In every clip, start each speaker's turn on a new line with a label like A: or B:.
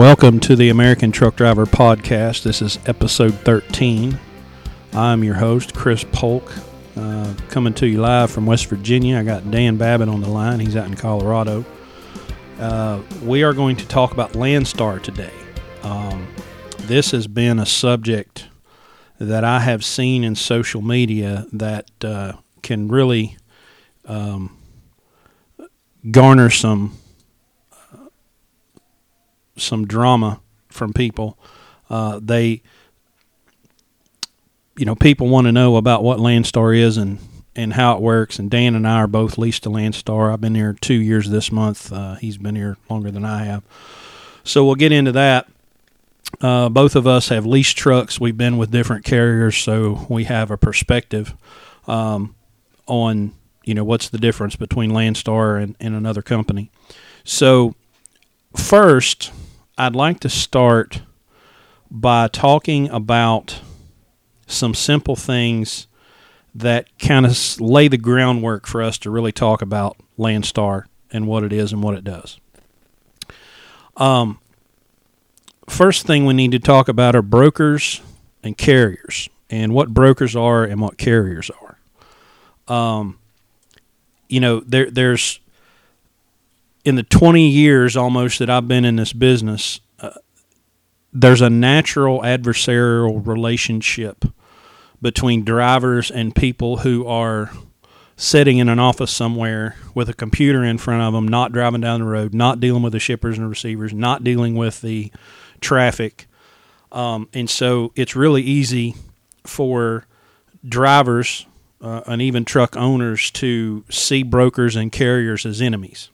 A: Welcome to the American Truck Driver Podcast. This is episode 13. I'm your host, Chris Polk, uh, coming to you live from West Virginia. I got Dan Babbitt on the line, he's out in Colorado. Uh, we are going to talk about Landstar today. Um, this has been a subject that I have seen in social media that uh, can really um, garner some some drama from people. Uh, they, you know, people want to know about what Landstar is and and how it works. And Dan and I are both leased to Landstar. I've been here two years this month. Uh, he's been here longer than I have. So we'll get into that. Uh, both of us have leased trucks. We've been with different carriers, so we have a perspective um, on you know what's the difference between Landstar and, and another company. So first, I'd like to start by talking about some simple things that kind of lay the groundwork for us to really talk about Landstar and what it is and what it does. Um, first thing we need to talk about are brokers and carriers, and what brokers are and what carriers are. Um, you know, there there's in the 20 years almost that I've been in this business, uh, there's a natural adversarial relationship between drivers and people who are sitting in an office somewhere with a computer in front of them, not driving down the road, not dealing with the shippers and receivers, not dealing with the traffic. Um, and so it's really easy for drivers uh, and even truck owners to see brokers and carriers as enemies.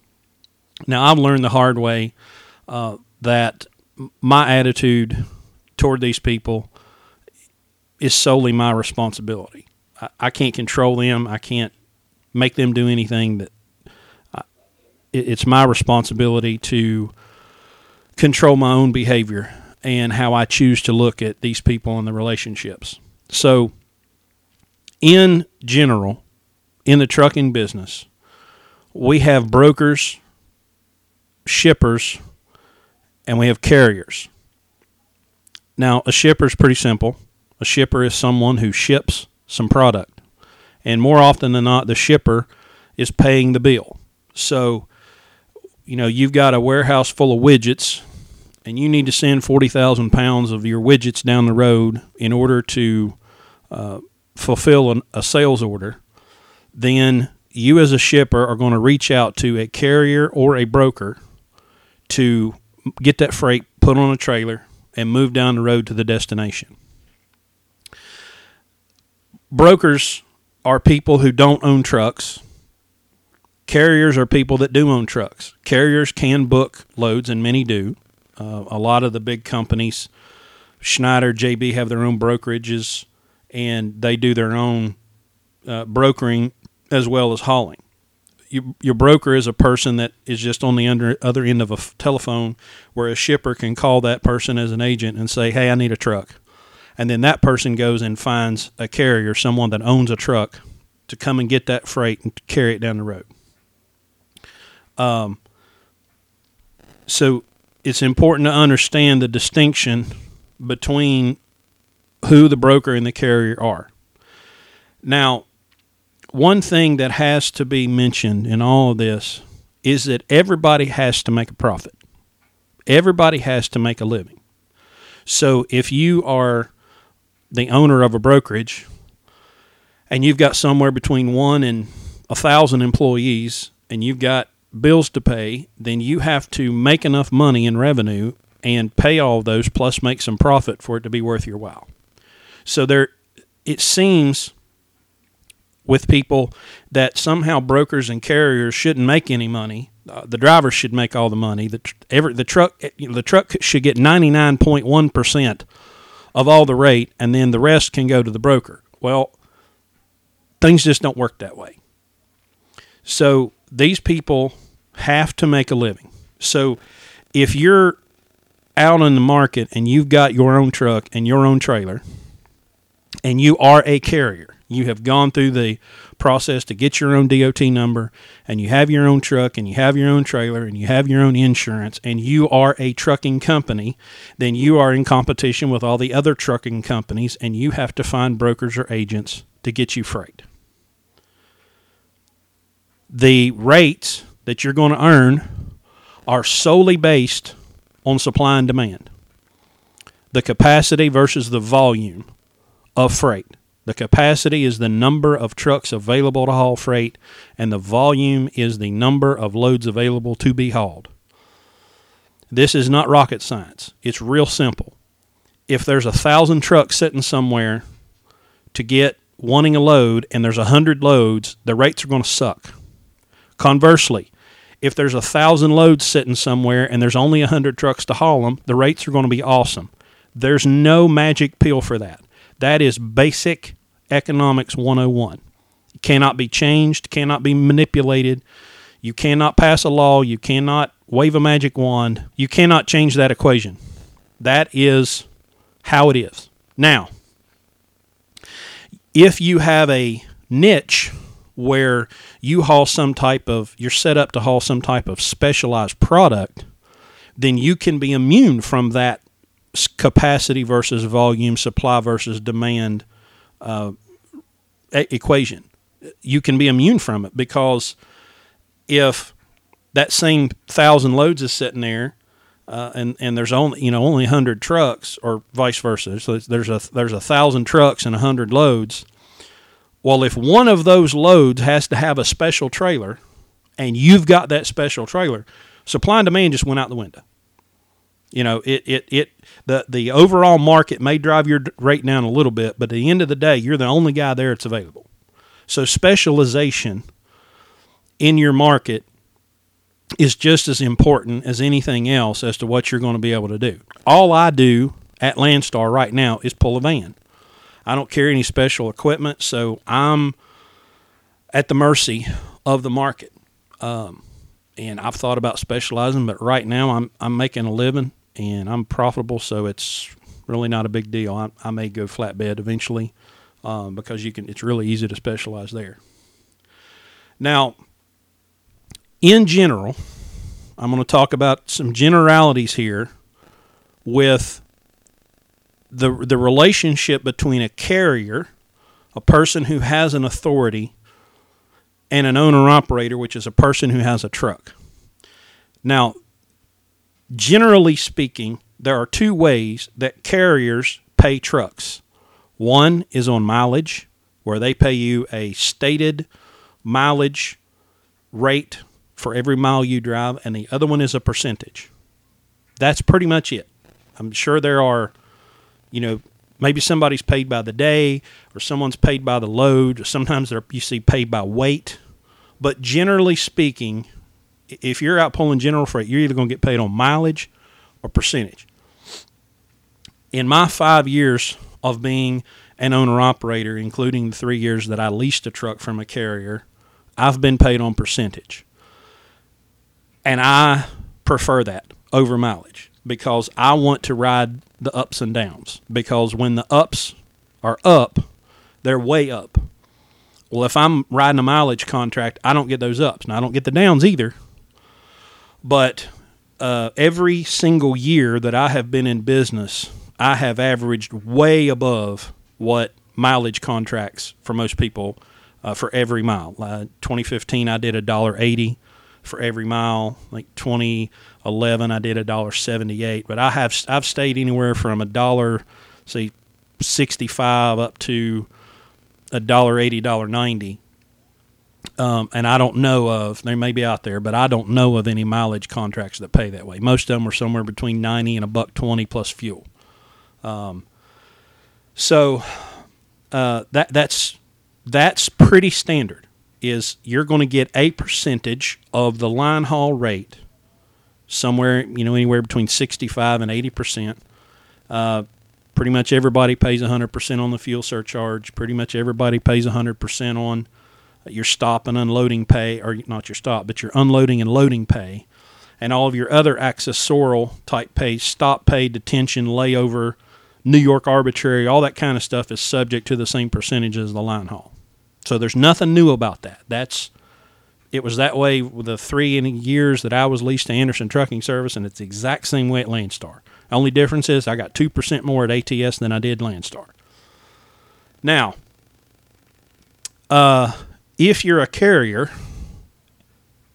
A: Now, I've learned the hard way uh, that my attitude toward these people is solely my responsibility. I, I can't control them. I can't make them do anything that I, it, it's my responsibility to control my own behavior and how I choose to look at these people and the relationships. So, in general, in the trucking business, we have brokers, shippers, and we have carriers. Now, a shipper is pretty simple. A shipper is someone who ships some product. And more often than not, the shipper is paying the bill. So, you know, you've got a warehouse full of widgets and you need to send 40,000 pounds of your widgets down the road in order to uh, fulfill an, a sales order, then you as a shipper are going to reach out to a carrier or a broker to get that freight put on a trailer and move down the road to the destination. Brokers are people who don't own trucks. Carriers are people that do own trucks. Carriers can book loads, and many do. Uh, a lot of the big companies, Schneider, JB, have their own brokerages, and they do their own uh, brokering as well as hauling. You, your broker is a person that is just on the under, other end of a f- telephone, where a shipper can call that person as an agent and say, "Hey, I need a truck," and then that person goes and finds a carrier, someone that owns a truck, to come and get that freight and carry it down the road. Um, so it's important to understand the distinction between who the broker and the carrier are. Now, one thing that has to be mentioned in all of this is that everybody has to make a profit. Everybody has to make a living. So if you are the owner of a brokerage and you've got somewhere between one and a thousand employees and you've got bills to pay, then you have to make enough money in revenue and pay all those plus make some profit for it to be worth your while. So there it seems with people that somehow brokers and carriers shouldn't make any money. Uh, the driver should make all the money. The every the truck you know, the truck should get ninety nine point one percent of all the rate, and then the rest can go to the broker. Well, things just don't work that way. So these people have to make a living. So if you're out in the market and you've got your own truck and your own trailer, and you are a carrier, you have gone through the process to get your own DOT number and you have your own truck and you have your own trailer and you have your own insurance and you are a trucking company, then you are in competition with all the other trucking companies and you have to find brokers or agents to get you freight. The rates that you're going to earn are solely based on supply and demand. The capacity versus the volume of freight. The capacity is the number of trucks available to haul freight, and the volume is the number of loads available to be hauled. This is not rocket science. It's real simple. If there's a thousand trucks sitting somewhere to get wanting a load and there's a hundred loads, the rates are going to suck. Conversely, if there's a thousand loads sitting somewhere and there's only a hundred trucks to haul them, the rates are going to be awesome. There's no magic pill for that. That is basic economics 101. It cannot be changed, cannot be manipulated. You cannot pass a law, you cannot wave a magic wand. You cannot change that equation. That is how it is. Now, if you have a niche where you haul some type of you're set up to haul some type of specialized product, then you can be immune from that capacity versus volume, supply versus demand uh, equation. You can be immune from it because if that same thousand loads is sitting there, uh, and and there's only you know only hundred trucks, or vice versa. So there's a there's a thousand trucks and hundred loads. Well, if one of those loads has to have a special trailer, and you've got that special trailer, supply and demand just went out the window. You know, it, it, it the the overall market may drive your rate down a little bit, but at the end of the day, you're the only guy there that's available. So specialization in your market is just as important as anything else as to what you're going to be able to do. All I do at Landstar right now is pull a van. I don't carry any special equipment, so I'm at the mercy of the market. Um, and I've thought about specializing, but right now I'm I'm making a living and I'm profitable, so it's really not a big deal. I, I may go flatbed eventually um, because you can. It's really easy to specialize there. Now, in general, I'm going to talk about some generalities here with the the relationship between a carrier, a person who has an authority, and an owner operator, which is a person who has a truck. Now, generally speaking, there are two ways that carriers pay trucks. One is on mileage, where they pay you a stated mileage rate for every mile you drive, and the other one is a percentage. That's pretty much it. I'm sure there are, you know, maybe somebody's paid by the day or someone's paid by the load. Sometimes you see paid by weight. But generally speaking, if you're out pulling general freight, you're either going to get paid on mileage or percentage. In my five years of being an owner operator, including the three years that I leased a truck from a carrier, I've been paid on percentage. And I prefer that over mileage because I want to ride the ups and downs. Because when the ups are up, they're way up. Well, if I'm riding a mileage contract, I don't get those ups. Now, I don't get the downs either, but uh, every single year that I have been in business, I have averaged way above what mileage contracts for most people uh, for every mile. Uh, 2015, I did a dollar eighty for every mile. Like 2011, I did a dollar seventy-eight. But I have I've stayed anywhere from a dollar, say, sixty-five up to a dollar eighty, dollar ninety um, and I don't know of, they may be out there, but I don't know of any mileage contracts that pay that way. Most of them are somewhere between 90 and a buck 20 plus fuel. Um, so uh, that that's that's pretty standard. Is you're going to get a percentage of the line haul rate, somewhere you know anywhere between 65 and 80 percent. Uh, pretty much everybody pays 100 percent on the fuel surcharge. Pretty much everybody pays 100 percent on your stop and unloading pay, or not your stop, but your unloading and loading pay, and all of your other accessorial type pay, stop pay, detention, layover, New York arbitrary, all that kind of stuff is subject to the same percentage as the line haul. So there's nothing new about that. That's it was that way with the three years that I was leased to Anderson Trucking Service, and it's the exact same way at Landstar. Only difference is I got two percent more at ATS than I did Landstar. Now, uh, if you're a carrier,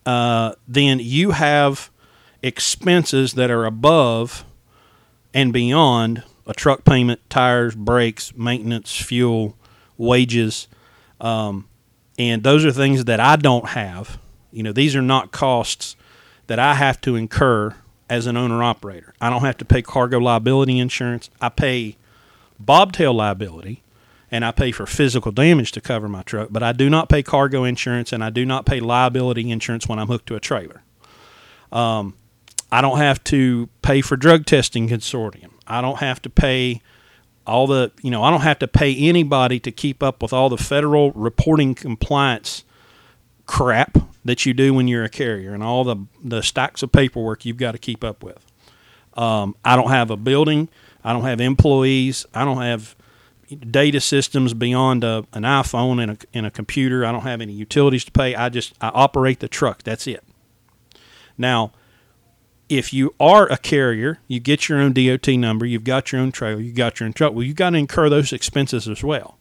A: uh, then you have expenses that are above and beyond a truck payment, tires, brakes, maintenance, fuel, wages. Um, and those are things that I don't have. You know, these are not costs that I have to incur as an owner operator. I don't have to pay cargo liability insurance. I pay bobtail liability and I pay for physical damage to cover my truck, but I do not pay cargo insurance and I do not pay liability insurance when I'm hooked to a trailer. Um, I don't have to pay for drug testing consortium. I don't have to pay all the you know I don't have to pay anybody to keep up with all the federal reporting compliance crap that you do when you're a carrier and all the the stacks of paperwork you've got to keep up with. Um, I don't have a building. I don't have employees. I don't have data systems beyond a, an iPhone and a, and a computer. I don't have any utilities to pay. I just I operate the truck. That's it. Now, if you are a carrier, you get your own DOT number, you've got your own trailer, You've got your own truck. Well, you got to incur those expenses as well.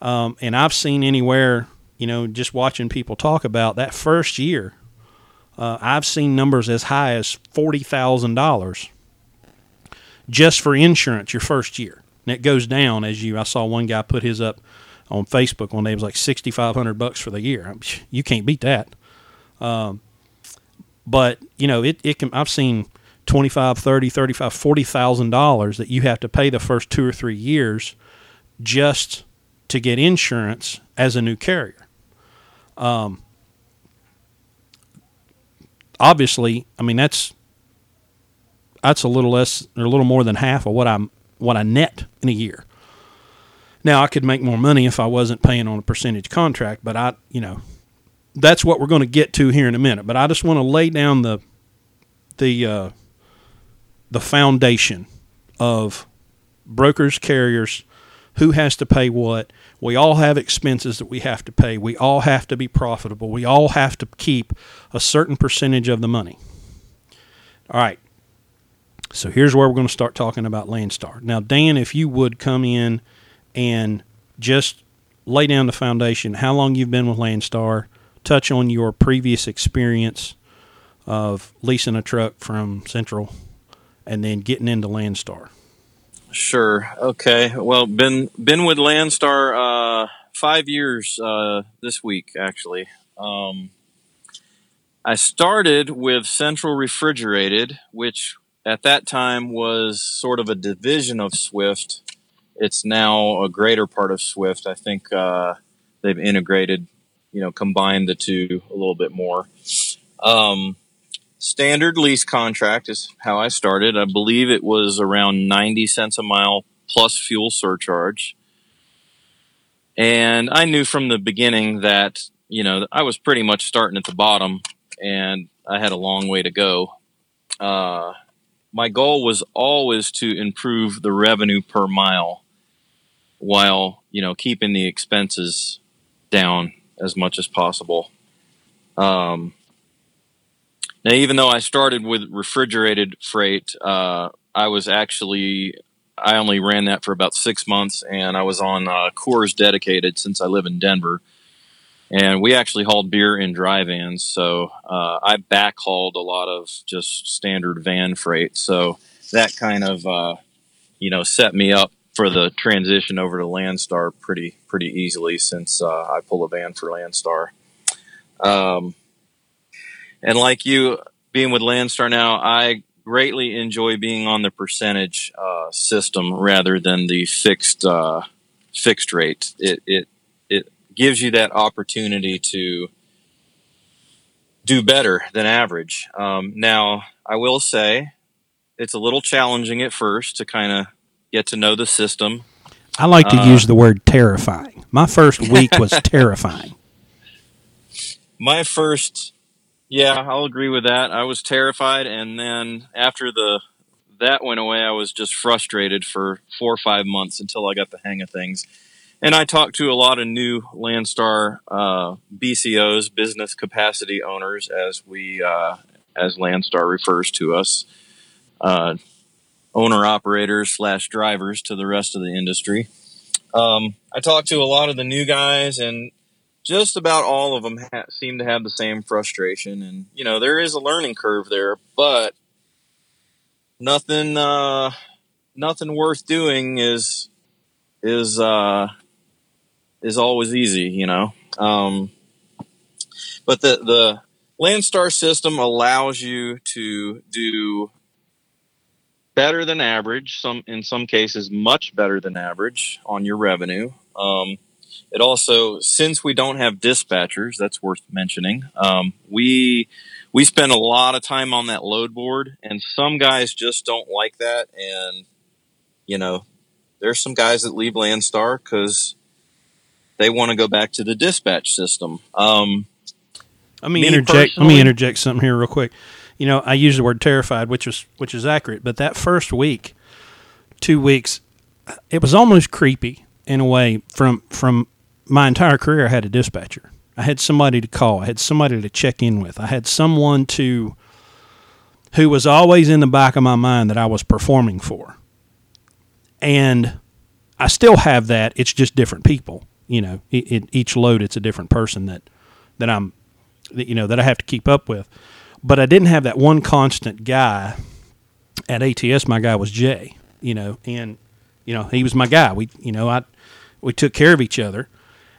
A: Um, and I've seen anywhere, you know, just watching people talk about that first year, uh, I've seen numbers as high as forty thousand dollars just for insurance your first year, and it goes down as you. I saw one guy put his up on Facebook one day. It was like sixty five hundred bucks for the year. You can't beat that. Um, but you know it, it can i've seen 25 30 35 40 thousand dollars that you have to pay the first two or three years just to get insurance as a new carrier um, obviously i mean that's that's a little less or a little more than half of what i'm what i net in a year now i could make more money if i wasn't paying on a percentage contract but i you know that's what we're going to get to here in a minute. But I just want to lay down the the uh, the foundation of brokers, carriers, who has to pay what. We all have expenses that we have to pay. We all have to be profitable. We all have to keep a certain percentage of the money. All right. So here's where we're going to start talking about Landstar. Now, Dan, if you would come in and just lay down the foundation, how long you've been with Landstar, touch on your previous experience of leasing a truck from Central and then getting into Landstar.
B: Sure. Okay. Well, been been with Landstar uh, five years uh, this week, actually. Um, I started with Central Refrigerated, which at that time was sort of a division of Swift. It's now a greater part of Swift. I think uh, they've integrated you know, combined the two a little bit more. Um, standard lease contract is how I started. I believe it was around 90 cents a mile plus fuel surcharge. And I knew from the beginning that, you know, I was pretty much starting at the bottom and I had a long way to go. Uh, my goal was always to improve the revenue per mile while, you know, keeping the expenses down as much as possible. Um, now, even though I started with refrigerated freight, uh, I was actually I only ran that for about six months, and I was on uh, Coors Dedicated since I live in Denver, and we actually hauled beer in dry vans. So uh, I backhauled a lot of just standard van freight. So that kind of uh, you know set me up for the transition over to Landstar pretty pretty easily since uh, I pull a van for Landstar. Um, and like you, being with Landstar now, I greatly enjoy being on the percentage uh, system rather than the fixed uh, fixed rate. It it gives you that opportunity to do better than average. Um, now, I will say it's a little challenging at first to kind of get to know the system.
A: I like to uh, use the word terrifying. My first week was terrifying.
B: My first, yeah, I'll agree with that. I was terrified, and then after the that went away, I was just frustrated for four or five months until I got the hang of things. And I talked to a lot of new Landstar uh, BCOs, business capacity owners, as we uh, as Landstar refers to us, uh, owner operators slash drivers to the rest of the industry. Um, I talked to a lot of the new guys, and just about all of them ha- seem to have the same frustration. And you know, there is a learning curve there, but nothing, uh, nothing worth doing is is uh, is always easy. You know, um, but the the Landstar system allows you to do better than average. Some in some cases, much better than average on your revenue. Um, it also, since we don't have dispatchers, that's worth mentioning. Um, we we spend a lot of time on that load board, and some guys just don't like that. And you know, there's some guys that leave Landstar because they want to go back to the dispatch system. Um,
A: let me, me interject. Let me interject something here real quick. You know, I use the word terrified, which is which is accurate, but that first week, two weeks, it was almost creepy in a way from from my entire career, I had a dispatcher. I had somebody to call. I had somebody to check in with. I had someone to who was always in the back of my mind that I was performing for. And I still have that. It's just different people. You know, it, it, each load, it's a different person that that I'm, that, you know, that I have to keep up with. But I didn't have that one constant guy at ATS. My guy was Jay. You know, and you know he was my guy. We, you know, I we took care of each other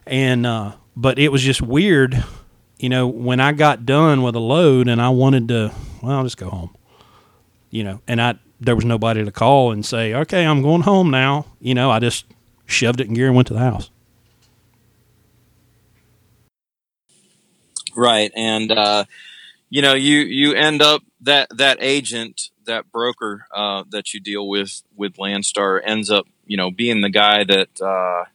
A: and uh, but it was just weird, you know, when I got done with a load and I wanted to, well, I'll just go home, you know, and I there was nobody to call and say, okay, I'm going home now. You know, I just shoved it in gear and went to the house.
B: Right, and uh, you know, you you end up that that agent, that broker uh, that you deal with with Landstar ends up, you know, being the guy that uh,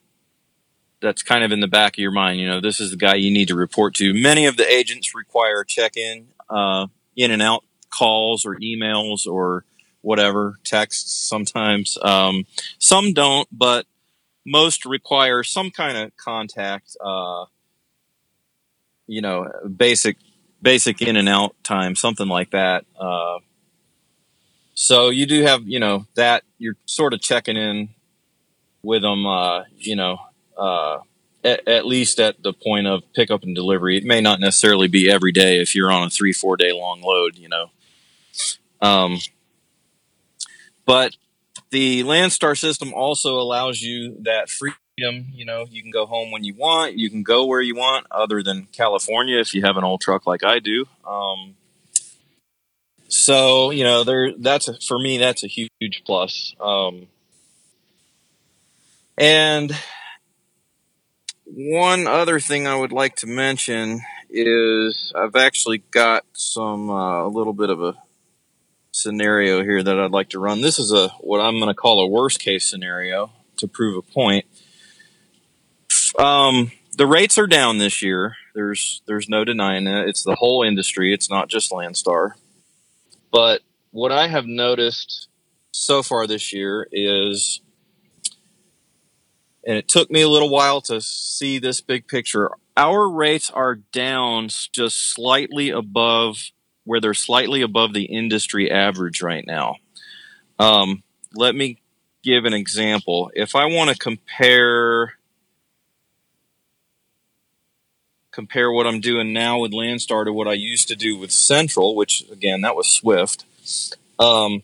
B: that's kind of in the back of your mind. You know, this is the guy you need to report to. Many of the agents require check-in, uh, in and out calls or emails or whatever texts. Sometimes um, some don't, but most require some kind of contact. Uh, you know, basic basic in and out time, something like that. Uh, so you do have, you know, that you're sort of checking in with them, uh, you know, uh, at, at, least at the point of pickup and delivery. It may not necessarily be every day if you're on a three, four day long load, you know. Um, but the Landstar system also allows you that freedom. You know, you can go home when you want. You can go where you want, other than California if you have an old truck like I do. Um, so you know, there. That's a, for me. That's a huge plus. Um, and one other thing I would like to mention is I've actually got some uh, a little bit of a scenario here that I'd like to run. This is a what I'm going to call a worst case scenario to prove a point. Um, the rates are down this year. There's there's no denying it. It's the whole industry. It's not just Landstar. But what I have noticed so far this year is and it took me a little while to see this big picture. Our rates are down just slightly above where they're slightly above the industry average right now. Um, let me give an example. If I want to compare compare what I'm doing now with Landstar to what I used to do with Central, which again that was Swift. Um,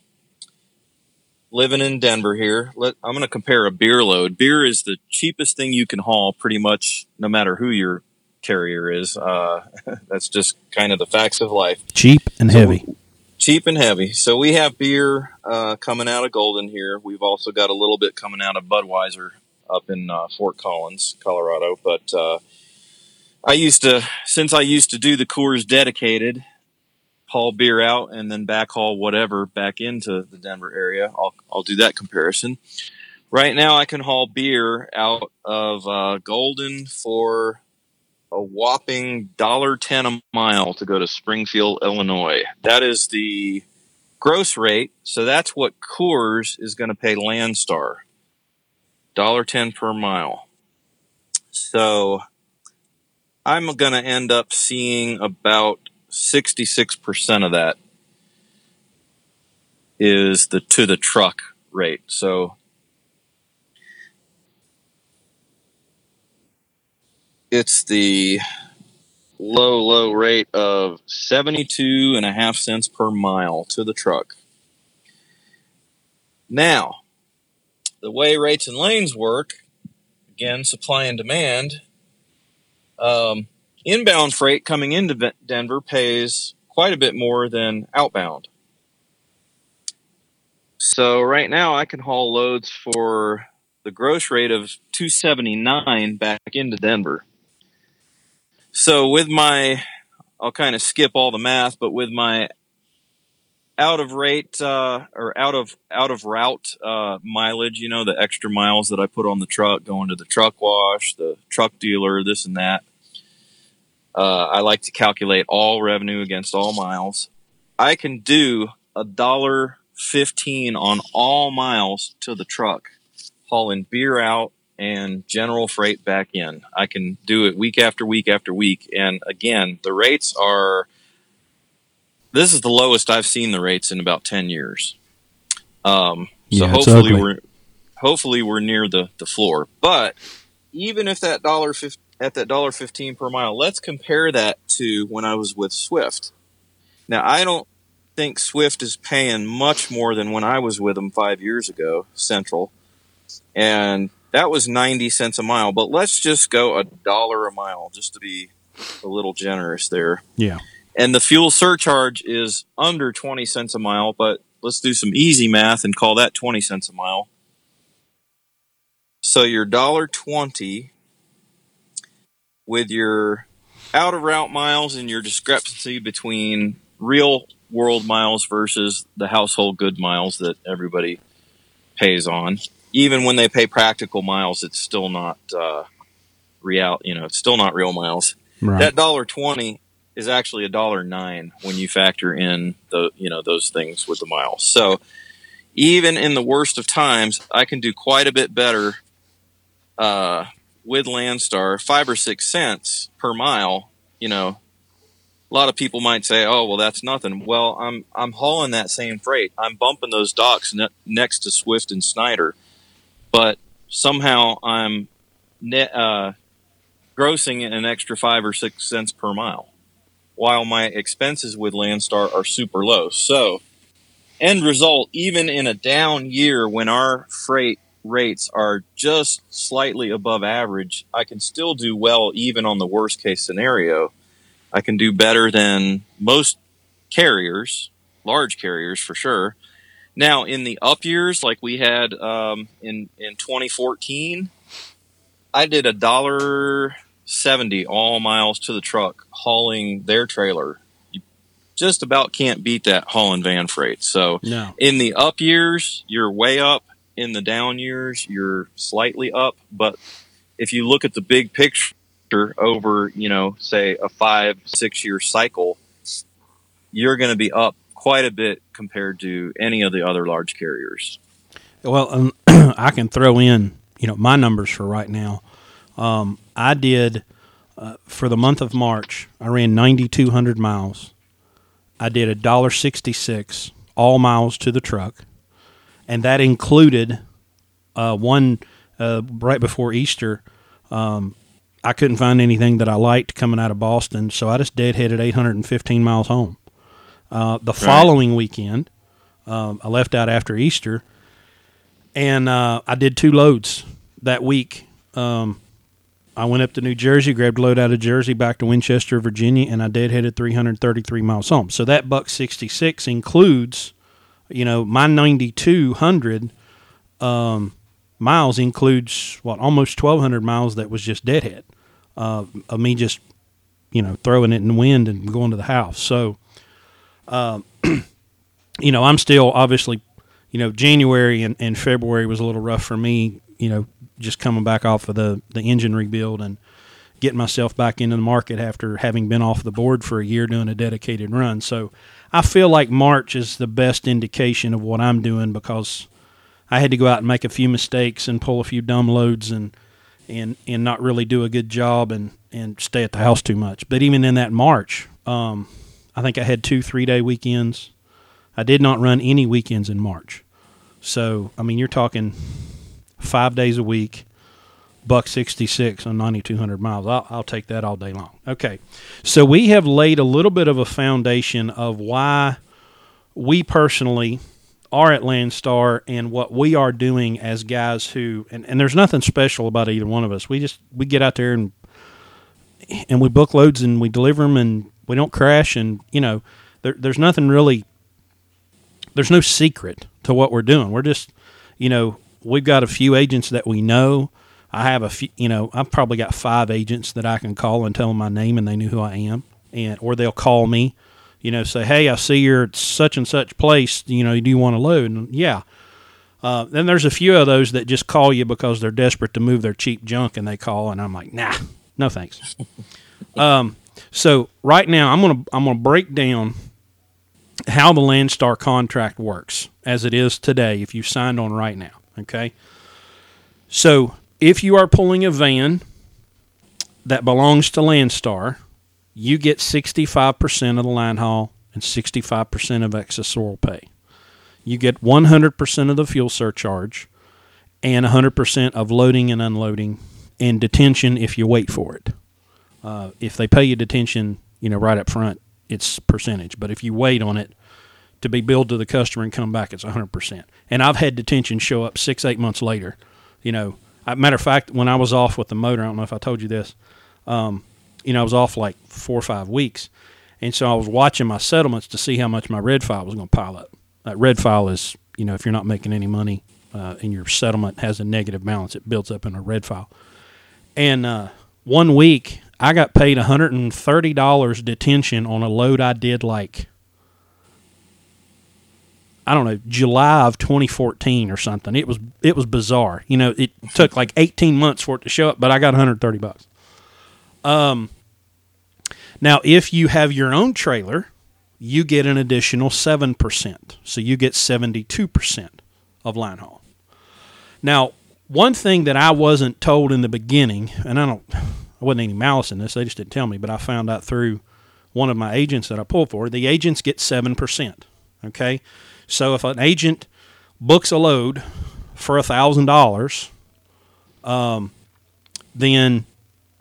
B: living in Denver here, let, I'm going to compare a beer load. Beer is the cheapest thing you can haul, pretty much, no matter who your carrier is. Uh, that's just kind of the facts of life.
A: Cheap and so, heavy.
B: Cheap and heavy. So we have beer uh, coming out of Golden here. We've also got a little bit coming out of Budweiser up in uh, Fort Collins, Colorado. But uh, I used to, since I used to do the Coors dedicated, haul beer out and then backhaul whatever back into the Denver area. I'll I'll do that comparison. Right now, I can haul beer out of uh, Golden for a whopping dollar ten a mile to go to Springfield, Illinois. That is the gross rate. So that's what Coors is going to pay Landstar. Dollar ten per mile. So I'm going to end up seeing about 66% of that is the to the truck rate. So it's the low, low rate of 72 and a half cents per mile to the truck. Now, the way rates and lanes work, again, supply and demand, um, inbound freight coming into Denver pays quite a bit more than outbound. So right now I can haul loads for the gross rate of 279 back into Denver. So with my, I'll kind of skip all the math, but with my out of rate uh, or out of out of route uh, mileage, you know, the extra miles that I put on the truck going to the truck wash, the truck dealer, this and that. Uh, I like to calculate all revenue against all miles. I can do a dollar fifteen on all miles to the truck, hauling beer out and general freight back in. I can do it week after week after week. And again, the rates are this is the lowest I've seen the rates in about 10 years. Um, so yeah, hopefully we're hopefully we're near the, the floor. But even if that dollar at that dollar 15 per mile, let's compare that to when I was with Swift. Now, I don't think Swift is paying much more than when I was with them 5 years ago, Central. And that was 90 cents a mile, but let's just go a dollar a mile just to be a little generous there.
A: Yeah.
B: And the fuel surcharge is under 20 cents a mile, but let's do some easy math and call that 20 cents a mile. So your dollar 20 with your out of route miles and your discrepancy between real world miles versus the household good miles that everybody pays on even when they pay practical miles, it's still not uh, real. You know, it's still not real miles. Right. That dollar twenty is actually a dollar nine when you factor in the you know those things with the miles. So even in the worst of times, I can do quite a bit better uh, with Landstar, five or six cents per mile. You know, a lot of people might say, "Oh, well, that's nothing." Well, I'm I'm hauling that same freight. I'm bumping those docks ne- next to Swift and Schneider but somehow I'm net, uh, grossing an extra five or six cents per mile, while my expenses with Landstar are super low. So, end result, even in a down year when our freight rates are just slightly above average, I can still do well even on the worst case scenario. I can do better than most carriers, large carriers for sure. Now, in the up years, like we had um, in in 2014, I did a dollar seventy all miles to the truck hauling their trailer. You just about can't beat that hauling van freight. So, no. in the up years, you're way up. In the down years, you're slightly up. But if you look at the big picture over, you know, say a five six year cycle, you're going to be up quite a bit compared to any of the other large carriers.
A: Well, um, I can throw in, you know, my numbers for right now. Um, I did uh, for the month of March. I ran ninety two hundred miles. I did a dollar sixty six all miles to the truck, and that included uh, one uh, right before Easter. Um, I couldn't find anything that I liked coming out of Boston, so I just deadheaded 815 miles home. Uh, the right. following weekend, um, I left out after Easter, and uh, I did two loads that week. Um, I went up to New Jersey, grabbed a load out of Jersey back to Winchester, Virginia, and I deadheaded 333 miles home. So that buck 66 includes, you know, my 9200 um, miles includes what almost 1200 miles that was just deadhead uh, of me just, you know, throwing it in the wind and going to the house. So um, you know, I'm still obviously, you know, January and, and February was a little rough for me. You know, just coming back off of the the engine rebuild and getting myself back into the market after having been off the board for a year doing a dedicated run. So I feel like March is the best indication of what I'm doing because I had to go out and make a few mistakes and pull a few dumb loads and and and not really do a good job and and stay at the house too much. But even in that March, um, I think I had two three day weekends. I did not run any weekends in March. So I mean, you're talking five days a week, buck sixty six on ninety two hundred miles. I'll, I'll take that all day long. Okay, so we have laid a little bit of a foundation of why we personally are at Landstar and what we are doing as guys who and, and there's nothing special about either one of us. We just we get out there and and we book loads and we deliver them and we don't crash and you know there, there's nothing really there's no secret to what we're doing. We're just you know we've got a few agents that we know. I have a few you know I've probably got five agents that I can call and tell them my name and they knew who I am and or they'll call me you know, say, hey, I see you're at such and such place. You know, do you want to load? And yeah. Uh, then there's a few of those that just call you because they're desperate to move their cheap junk, and they call, and I'm like, nah, no thanks. um, so right now, I'm gonna I'm gonna break down how the Landstar contract works as it is today. If you signed on right now, okay. So if you are pulling a van that belongs to Landstar, you get 65% of the line haul and 65% of accessorial pay. You get 100% of the fuel surcharge and 100% of loading and unloading and detention if you wait for it. Uh, if they pay you detention, you know, right up front, it's percentage. But if you wait on it to be billed to the customer and come back, it's 100%. And I've had detention show up six, eight months later. You know, matter of fact, when I was off with the motor, I don't know if I told you this, um, you know, I was off like four or five weeks. And so I was watching my settlements to see how much my red file was going to pile up. That red file is, you know, if you're not making any money uh, and your settlement has a negative balance, it builds up in a red file. And uh, one week, I got paid $130 detention on a load I did like, I don't know, July of 2014 or something. It was it was bizarre. You know, it took like 18 months for it to show up, but I got 130 bucks. Um, now, if you have your own trailer, you get an additional 7%. So you get 72% of line haul. Now, one thing that I wasn't told in the beginning, and I don't, I wasn't any malice in this, they just didn't tell me, but I found out through one of my agents that I pulled for, the agents get 7%. Okay? So if an agent books a load for a $1,000, um, then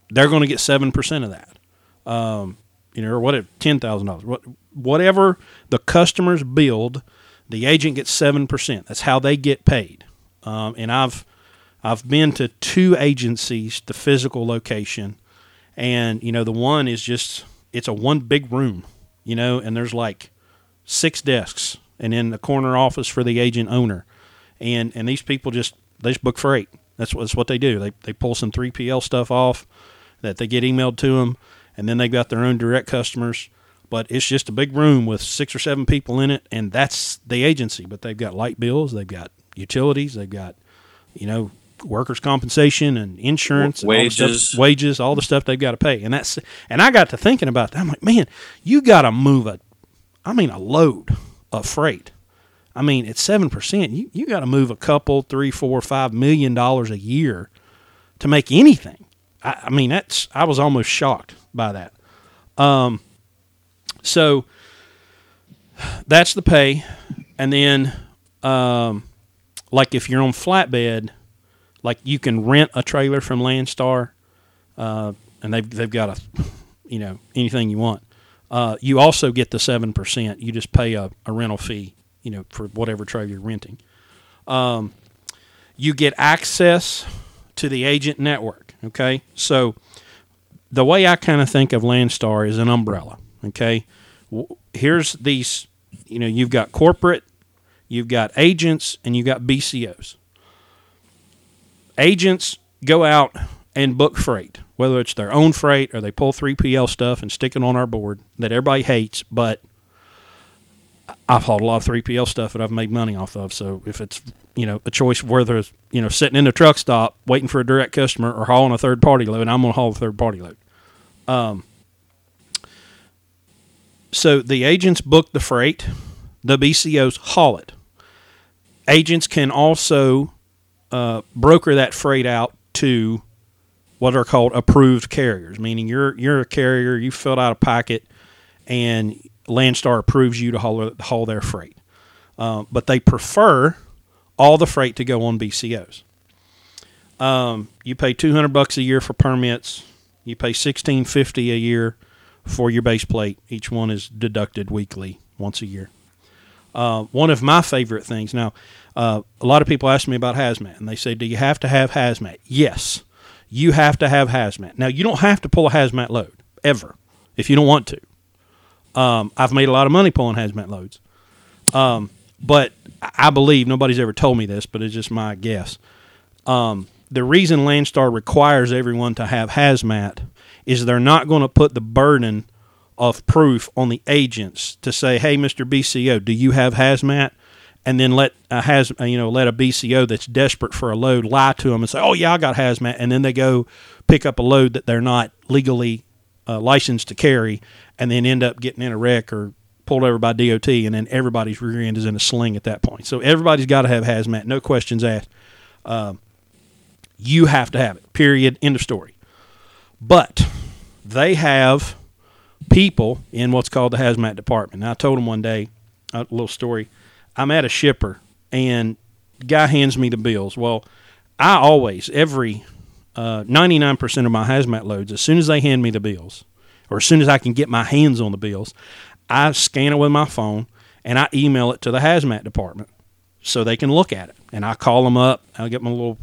A: they're going to get seven percent of that. Um, you know, or what if ten thousand dollars, what whatever the customers build, the agent gets seven percent. That's how they get paid. Um, and I've I've been to two agencies, the physical location, and you know the one is just it's a one big room, you know, and there's like six desks, and in the corner office for the agent owner, and and these people just they just book freight. That's what, that's what they do. They they pull some three PL stuff off that they get emailed to them, and then they've got their own direct customers. But it's just a big room with six or seven people in it, and that's the agency. But they've got light bills, they've got utilities, they've got, you know, workers' compensation and insurance,
B: wages,
A: and all stuff, wages, all the stuff they've got to pay. And that's and I got to thinking about that. I'm like, man, you got to move a, I mean, a load of freight. I mean, at seven percent, you you got to move a couple, three, four, five million dollars a year to make anything. I, I, mean, that's I was almost shocked by that. Um, so that's the pay, and then um, like if you're on flatbed, like you can rent a trailer from Landstar, uh, and they've they've got a, you know, anything you want. Uh, you also get the seven percent. You just pay a, a, rental fee, you know, for whatever trailer you're renting. Um, you get access to the agent network. Okay, so the way I kind of think of Landstar is an umbrella. Okay, here's these. You know, you've got corporate, you've got agents, and you've got BCOs. Agents go out and book freight, whether it's their own freight or they pull 3PL stuff and stick it on our board that everybody hates, but I've hauled a lot of 3PL stuff that I've made money off of. So if it's you know a choice whether you know sitting in a truck stop waiting for a direct customer or hauling a third party load, I'm going to haul a third party load. Um, so the agents book the freight, the BCOs haul it. Agents can also uh, broker that freight out to what are called approved carriers, meaning you're you're a carrier, you filled out a packet, and Landstar approves you to haul, haul their freight. Uh, but they prefer all the freight to go on BCOs. Um, you pay two hundred bucks a year for permits. You pay sixteen fifty a year for your base plate. Each one is deducted weekly, once a year. Uh, one of my favorite things. Now, uh, a lot of people ask me about hazmat, and they say, "Do you have to have hazmat?" Yes, you have to have hazmat. Now, you don't have to pull a hazmat load ever if you don't want to. Um, I've made a lot of money pulling hazmat loads, um, but I believe nobody's ever told me this, but it's just my guess. Um, the reason Landstar requires everyone to have hazmat is they're not going to put the burden of proof on the agents to say, "Hey, Mr. BCO, do you have hazmat?" And then let a has you know let a BCO that's desperate for a load lie to them and say, "Oh yeah, I got hazmat," and then they go pick up a load that they're not legally uh, licensed to carry, and then end up getting in a wreck or pulled over by DOT, and then everybody's rear end is in a sling at that point. So everybody's got to have hazmat, no questions asked. Um, you have to have it. Period. End of story. But they have people in what's called the hazmat department. Now, I told them one day a little story I'm at a shipper and guy hands me the bills. Well, I always every uh, 99% of my hazmat loads, as soon as they hand me the bills, or as soon as I can get my hands on the bills, I scan it with my phone and I email it to the hazmat department so they can look at it. And I call them up. I get my little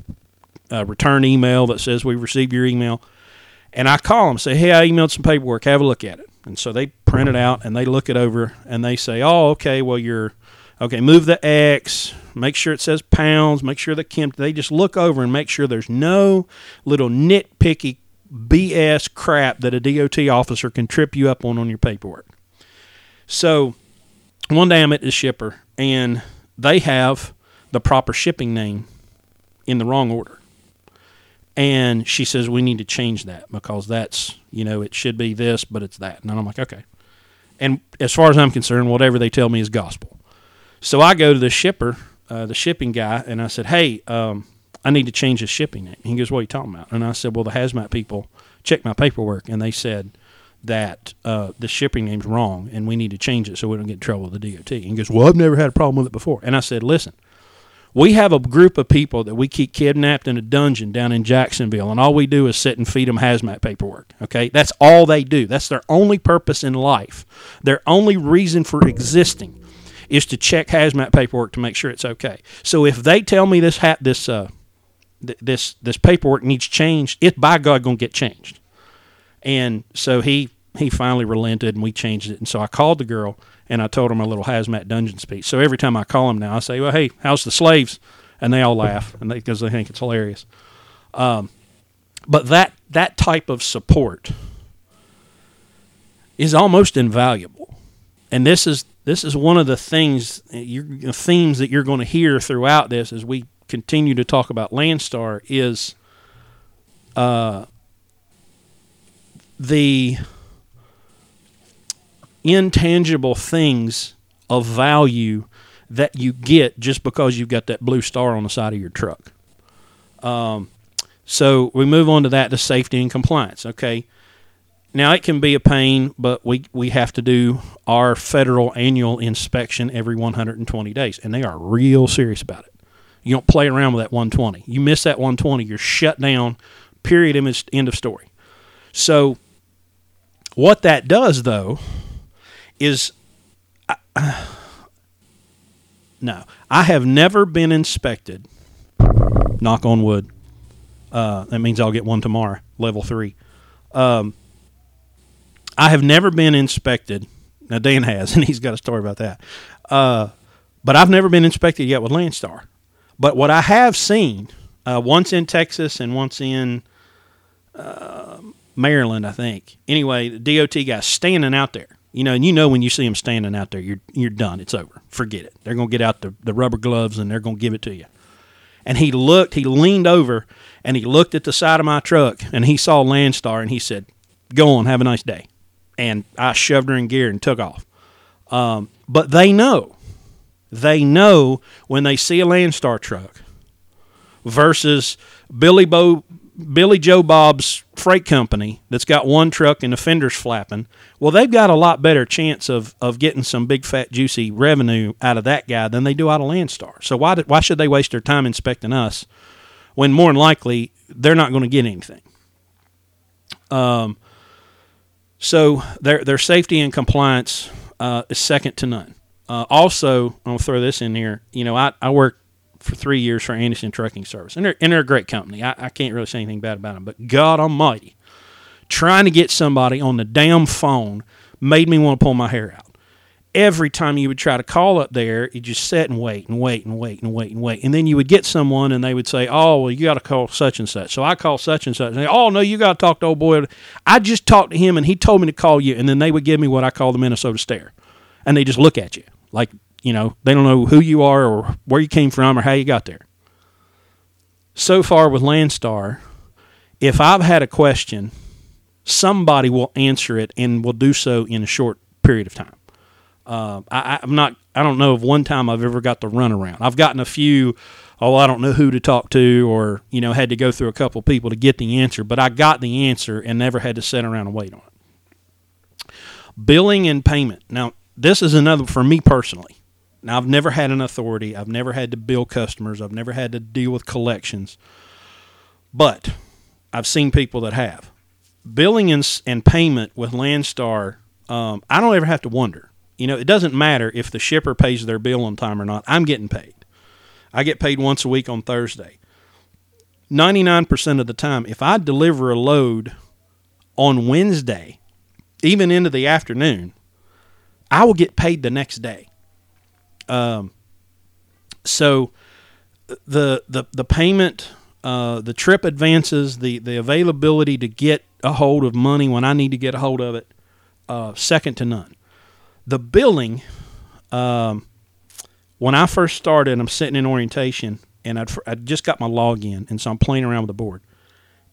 A: uh, return email that says we received your email, and I call them say, "Hey, I emailed some paperwork. Have a look at it." And so they print it out and they look it over and they say, "Oh, okay. Well, you're Okay, move the X, make sure it says pounds, make sure the Kim, they just look over and make sure there's no little nitpicky BS crap that a DOT officer can trip you up on on your paperwork. So one day I'm at the shipper and they have the proper shipping name in the wrong order. And she says, We need to change that because that's, you know, it should be this, but it's that. And I'm like, Okay. And as far as I'm concerned, whatever they tell me is gospel. So I go to the shipper, uh, the shipping guy, and I said, "Hey, um, I need to change the shipping name." He goes, "What are you talking about?" And I said, "Well, the hazmat people checked my paperwork, and they said that uh, the shipping name's wrong, and we need to change it so we don't get in trouble with the DOT." And he goes, "Well, I've never had a problem with it before." And I said, "Listen." We have a group of people that we keep kidnapped in a dungeon down in Jacksonville, and all we do is sit and feed them hazmat paperwork. Okay, that's all they do. That's their only purpose in life. Their only reason for existing is to check hazmat paperwork to make sure it's okay. So if they tell me this hat this uh, th- this this paperwork needs changed, it's by God to get changed. And so he he finally relented and we changed it. And so I called the girl and I told her my little hazmat dungeon speech. So every time I call them now, I say, "Well, hey, how's the slaves?" And they all laugh and because they, they, think it's hilarious. Um, but that that type of support is almost invaluable. And this is this is one of the things, themes that you're going to hear throughout this as we continue to talk about Landstar is uh, the intangible things of value that you get just because you've got that blue star on the side of your truck. Um, so we move on to that to safety and compliance. Okay, now it can be a pain, but we we have to do our federal annual inspection every 120 days, and they are real serious about it. You don't play around with that 120. You miss that 120, you're shut down. Period. End of story. So, what that does though is, uh, no, I have never been inspected. Knock on wood. Uh, that means I'll get one tomorrow, level three. Um, I have never been inspected. Now Dan has, and he's got a story about that. Uh, but I've never been inspected yet with Landstar. But what I have seen, uh, once in Texas and once in uh, Maryland, I think. Anyway, the DOT guy standing out there. You know, and you know when you see them standing out there, you're you're done. It's over. Forget it. They're gonna get out the, the rubber gloves and they're gonna give it to you. And he looked, he leaned over and he looked at the side of my truck and he saw Landstar and he said, Go on, have a nice day and I shoved her in gear and took off. Um, but they know, they know when they see a Landstar truck versus Billy Bo Billy Joe Bob's freight company that's got one truck and the fenders flapping, well, they've got a lot better chance of, of getting some big, fat, juicy revenue out of that guy than they do out of Landstar. So why, did, why should they waste their time inspecting us when more than likely they're not going to get anything? Um, so their, their safety and compliance uh, is second to none. Uh, also, I'll throw this in here. You know, I, I worked for three years for Anderson Trucking Service, and they're, and they're a great company. I, I can't really say anything bad about them, but God Almighty, trying to get somebody on the damn phone made me want to pull my hair out. Every time you would try to call up there, you just sit and wait and wait and wait and wait and wait. And then you would get someone and they would say, Oh, well, you got to call such and such. So I call such and such. And they, oh, no, you got to talk to old boy. I just talked to him and he told me to call you. And then they would give me what I call the Minnesota stare. And they just look at you like you know, they don't know who you are or where you came from or how you got there. So far with Landstar, if I've had a question, somebody will answer it and will do so in a short period of time. Uh, I, am not. I don't know of one time I've ever got the runaround. I've gotten a few. Oh, I don't know who to talk to, or you know, had to go through a couple people to get the answer. But I got the answer and never had to sit around and wait on it. Billing and payment. Now, this is another for me personally. Now, I've never had an authority. I've never had to bill customers. I've never had to deal with collections. But I've seen people that have. Billing and, and payment with Landstar, um, I don't ever have to wonder. You know, it doesn't matter if the shipper pays their bill on time or not. I'm getting paid. I get paid once a week on Thursday. 99% of the time, if I deliver a load on Wednesday, even into the afternoon, I will get paid the next day. Um, so the the the payment, uh, the trip advances, the the availability to get a hold of money when I need to get a hold of it, uh, second to none. The billing, um, when I first started, I'm sitting in orientation and I'd, I'd just got my login, and so I'm playing around with the board,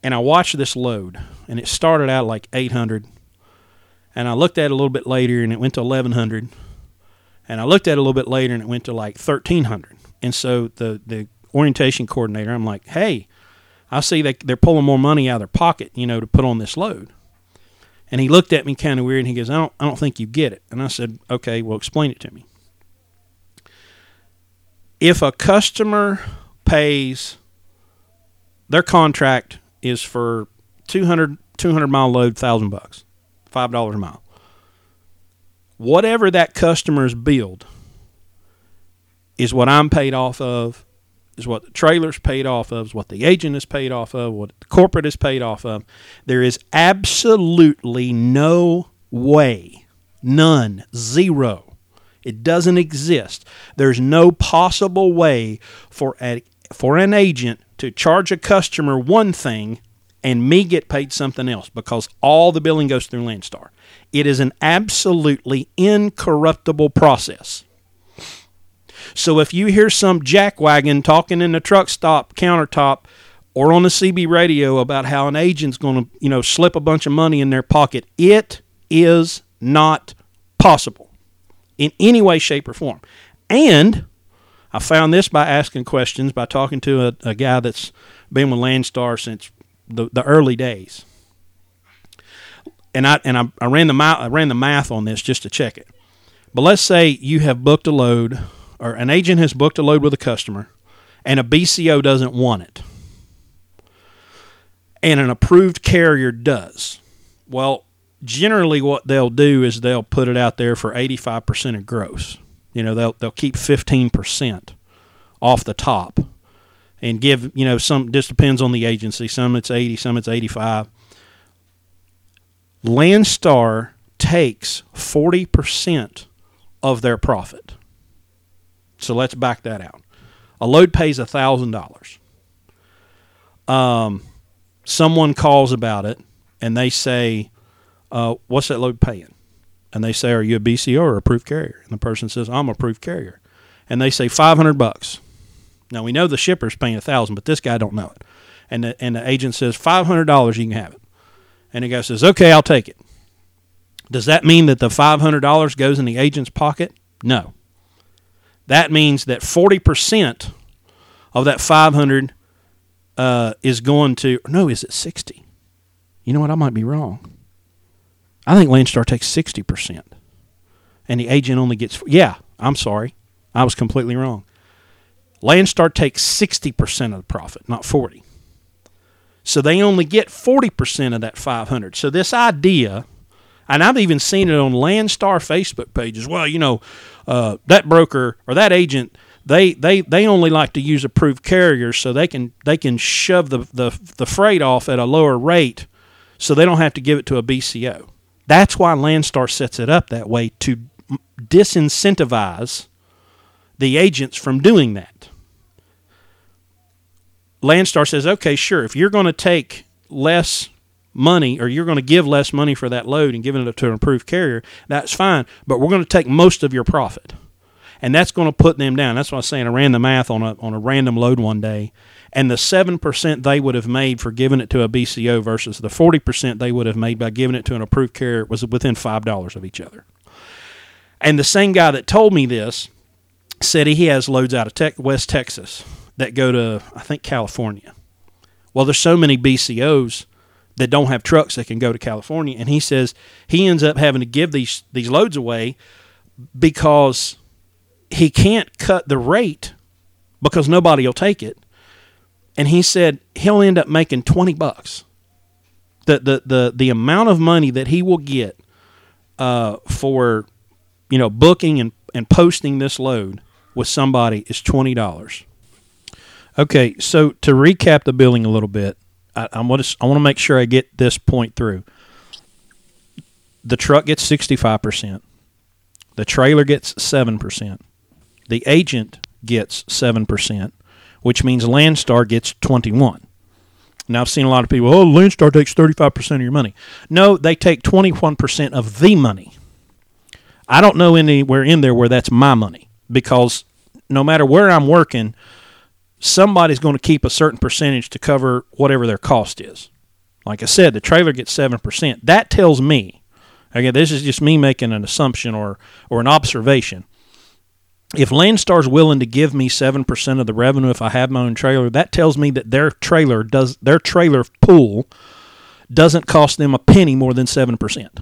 A: and I watched this load, and it started out like 800, and I looked at it a little bit later, and it went to 1100 and I looked at it a little bit later and it went to like 1300. And so the, the orientation coordinator, I'm like, hey, I see that they're pulling more money out of their pocket, you know, to put on this load. And he looked at me kind of weird and he goes, I don't, I don't think you get it. And I said, okay, well, explain it to me. If a customer pays, their contract is for 200, 200 mile load, 1000 bucks, $5 a mile whatever that customer's billed is what I'm paid off of, is what the trailer's paid off of, is what the agent is paid off of, what the corporate is paid off of. There is absolutely no way, none, zero. It doesn't exist. There's no possible way for a, for an agent to charge a customer one thing and me get paid something else because all the billing goes through Landstar. It is an absolutely incorruptible process. So if you hear some jackwagon talking in the truck stop countertop or on the CB radio about how an agent's going to, you know, slip a bunch of money in their pocket, it is not possible in any way, shape, or form. And I found this by asking questions, by talking to a, a guy that's been with Landstar since the, the early days. And I and I, I ran the I ran the math on this just to check it. But let's say you have booked a load or an agent has booked a load with a customer and a BCO doesn't want it. And an approved carrier does. Well, generally what they'll do is they'll put it out there for 85% of gross. You know, they'll they'll keep 15% off the top and give you know some just depends on the agency some it's 80 some it's 85 landstar takes 40% of their profit so let's back that out a load pays $1000 um, someone calls about it and they say uh, what's that load paying and they say are you a bco or approved carrier and the person says i'm approved carrier and they say 500 bucks now we know the shipper's paying a thousand, but this guy don't know it. And the and the agent says five hundred dollars, you can have it. And the guy says, "Okay, I'll take it." Does that mean that the five hundred dollars goes in the agent's pocket? No. That means that forty percent of that five hundred uh, is going to no, is it sixty? You know what? I might be wrong. I think Landstar takes sixty percent, and the agent only gets. Yeah, I'm sorry, I was completely wrong. Landstar takes sixty percent of the profit, not forty. So they only get forty percent of that five hundred. So this idea, and I've even seen it on Landstar Facebook pages. Well, you know, uh, that broker or that agent they they they only like to use approved carriers so they can they can shove the the, the freight off at a lower rate so they don't have to give it to a BCO. That's why Landstar sets it up that way to disincentivize the agents from doing that. Landstar says, okay, sure, if you're going to take less money or you're going to give less money for that load and giving it to an approved carrier, that's fine, but we're going to take most of your profit and that's going to put them down. That's what I was saying. I ran the math on a on a random load one day, and the seven percent they would have made for giving it to a BCO versus the forty percent they would have made by giving it to an approved carrier was within five dollars of each other. And the same guy that told me this said he has loads out of tech, West Texas that go to I think California. Well, there's so many BCOs that don't have trucks that can go to California, and he says he ends up having to give these these loads away because he can't cut the rate because nobody will take it. And he said he'll end up making 20 bucks. The, the, the, the amount of money that he will get uh, for, you know, booking and, and posting this load with somebody is $20. Okay, so to recap the billing a little bit, I, I want to I want to make sure I get this point through. The truck gets sixty five percent. The trailer gets seven percent the agent gets 7%, which means Landstar gets 21. Now I've seen a lot of people, oh, Landstar takes 35% of your money. No, they take 21% of the money. I don't know anywhere in there where that's my money because no matter where I'm working, somebody's going to keep a certain percentage to cover whatever their cost is. Like I said, the trailer gets 7%. That tells me, again, this is just me making an assumption or, or an observation if Landstar's willing to give me seven percent of the revenue if I have my own trailer, that tells me that their trailer does their trailer pool doesn't cost them a penny more than seven percent,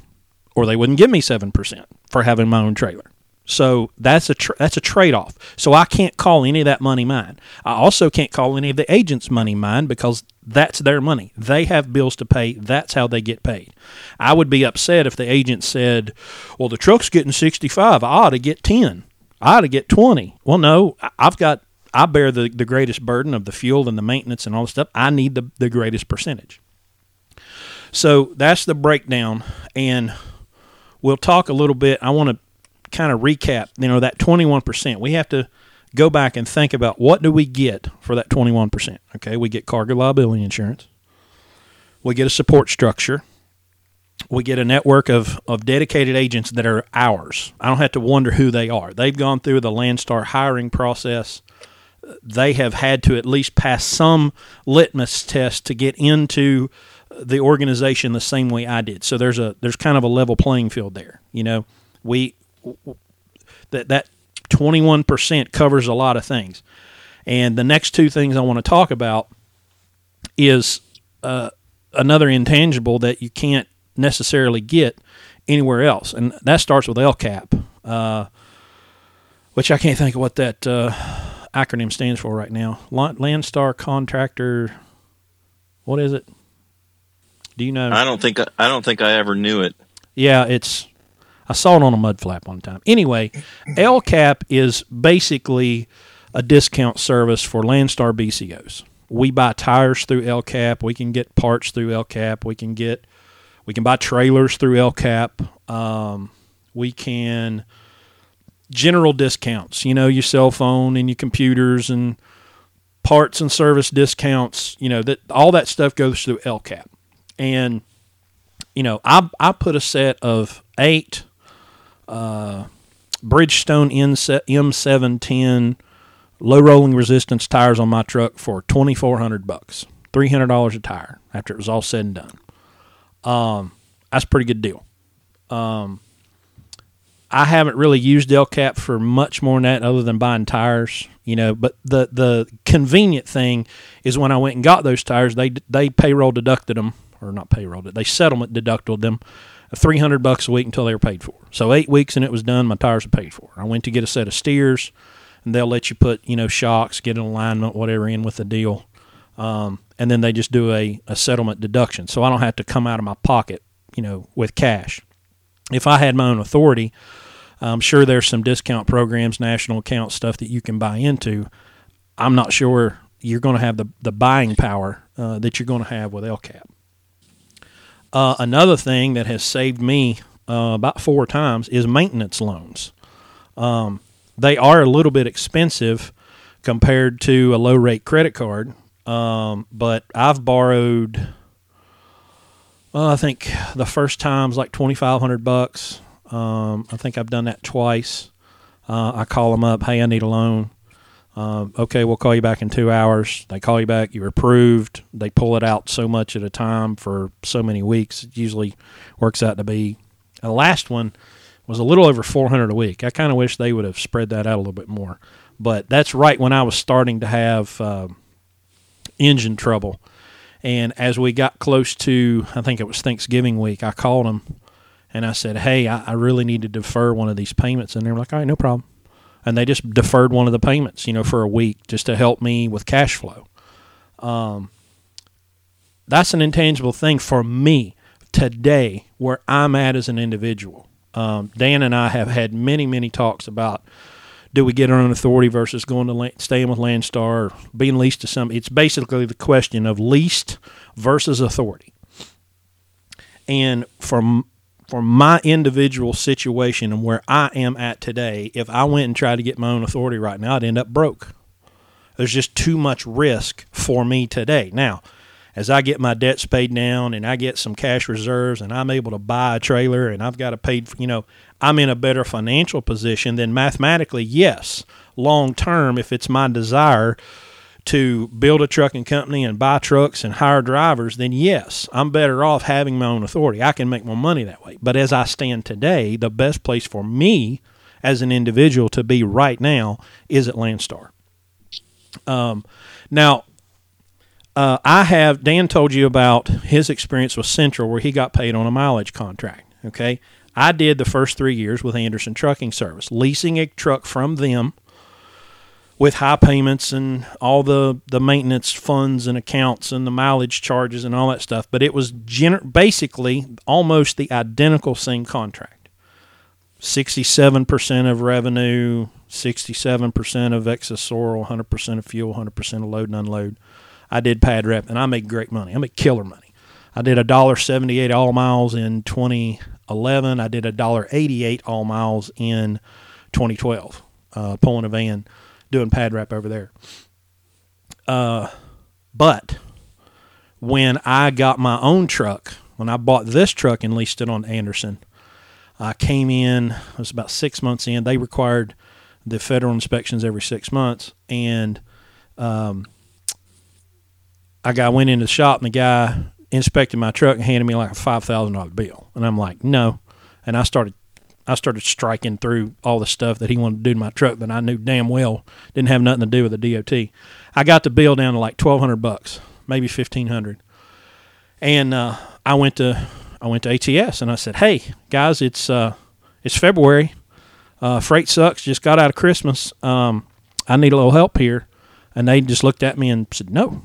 A: or they wouldn't give me seven percent for having my own trailer. So that's a tra- that's a trade off. So I can't call any of that money mine. I also can't call any of the agents' money mine because that's their money. They have bills to pay. That's how they get paid. I would be upset if the agent said, "Well, the truck's getting sixty five. I ought to get 10 I ought to get 20. Well, no, I've got, I bear the, the greatest burden of the fuel and the maintenance and all the stuff. I need the, the greatest percentage. So that's the breakdown. And we'll talk a little bit. I want to kind of recap, you know, that 21%. We have to go back and think about what do we get for that 21%. Okay, we get cargo liability insurance. We get a support structure we get a network of, of dedicated agents that are ours. I don't have to wonder who they are. They've gone through the Landstar hiring process. They have had to at least pass some litmus test to get into the organization the same way I did. So there's a there's kind of a level playing field there. You know, we that that 21% covers a lot of things. And the next two things I want to talk about is uh, another intangible that you can't necessarily get anywhere else, and that starts with LCAP, uh, which I can't think of what that uh, acronym stands for right now. Landstar Contractor. What is it? Do you know?
B: I don't think I don't think I ever knew it.
A: Yeah, it's. I saw it on a mud flap one time. Anyway, LCAP is basically a discount service for Landstar BCOs. We buy tires through LCAP. We can get parts through LCAP. We can get we can buy trailers through LCAP. Um, we can general discounts, you know, your cell phone and your computers and parts and service discounts, you know, that all that stuff goes through LCAP. And, you know, I, I put a set of eight uh, Bridgestone M710 low rolling resistance tires on my truck for 2400 bucks, $300 a tire after it was all said and done. Um, that's a pretty good deal. Um, I haven't really used LCAP for much more than that other than buying tires, you know. But the the convenient thing is when I went and got those tires, they they payroll deducted them or not payrolled it, they settlement deducted them. 300 bucks a week until they were paid for. So eight weeks and it was done. My tires were paid for. I went to get a set of steers, and they'll let you put you know shocks, get an alignment, whatever in with the deal, um, and then they just do a, a settlement deduction. So I don't have to come out of my pocket, you know, with cash. If I had my own authority, I'm sure there's some discount programs, national account stuff that you can buy into. I'm not sure you're going to have the, the buying power uh, that you're going to have with LCAP. Uh, another thing that has saved me uh, about four times is maintenance loans. Um, they are a little bit expensive compared to a low rate credit card, um, but I've borrowed. Well, I think the first time's like twenty five hundred bucks. Um, I think I've done that twice. Uh, I call them up, hey, I need a loan. Uh, okay, we'll call you back in two hours. They call you back, you're approved. They pull it out so much at a time for so many weeks. It usually works out to be. The last one was a little over 400 a week. I kind of wish they would have spread that out a little bit more. But that's right when I was starting to have uh, engine trouble. And as we got close to, I think it was Thanksgiving week, I called them and I said, Hey, I, I really need to defer one of these payments. And they were like, All right, no problem and they just deferred one of the payments, you know, for a week just to help me with cash flow. Um, that's an intangible thing for me today, where I'm at as an individual. Um, Dan and I have had many, many talks about do we get our own authority versus going to land, staying with Landstar or being leased to some. It's basically the question of leased versus authority. And from for my individual situation and where I am at today, if I went and tried to get my own authority right now, I'd end up broke. There's just too much risk for me today. Now, as I get my debts paid down and I get some cash reserves and I'm able to buy a trailer and I've got a paid, you know, I'm in a better financial position, then mathematically, yes, long term, if it's my desire to build a trucking company and buy trucks and hire drivers, then yes, I'm better off having my own authority. I can make more money that way. But as I stand today, the best place for me as an individual to be right now is at Landstar. Um, now, uh, I have Dan told you about his experience with Central, where he got paid on a mileage contract. Okay, I did the first three years with Anderson Trucking Service, leasing a truck from them with high payments and all the, the maintenance funds and accounts and the mileage charges and all that stuff. But it was gener- basically almost the identical same contract 67% of revenue, 67% of accessorial, 100% of fuel, 100% of load and unload. I did pad wrap and I made great money. I made killer money. I did a dollar seventy eight all miles in 2011. I did a dollar eighty eight all miles in 2012, uh, pulling a van doing pad wrap over there. Uh, but when I got my own truck, when I bought this truck and leased it on Anderson, I came in, it was about six months in. They required the federal inspections every six months. And um, I got went into the shop and the guy inspected my truck and handed me like a $5,000 bill. And I'm like, no. And I started I started striking through all the stuff that he wanted to do to my truck that I knew damn well didn't have nothing to do with the DOT. I got the bill down to like twelve hundred bucks, maybe fifteen hundred, and uh, I went to I went to ATS and I said, "Hey guys, it's uh, it's February. Uh, freight sucks. Just got out of Christmas. Um, I need a little help here." And they just looked at me and said, "No."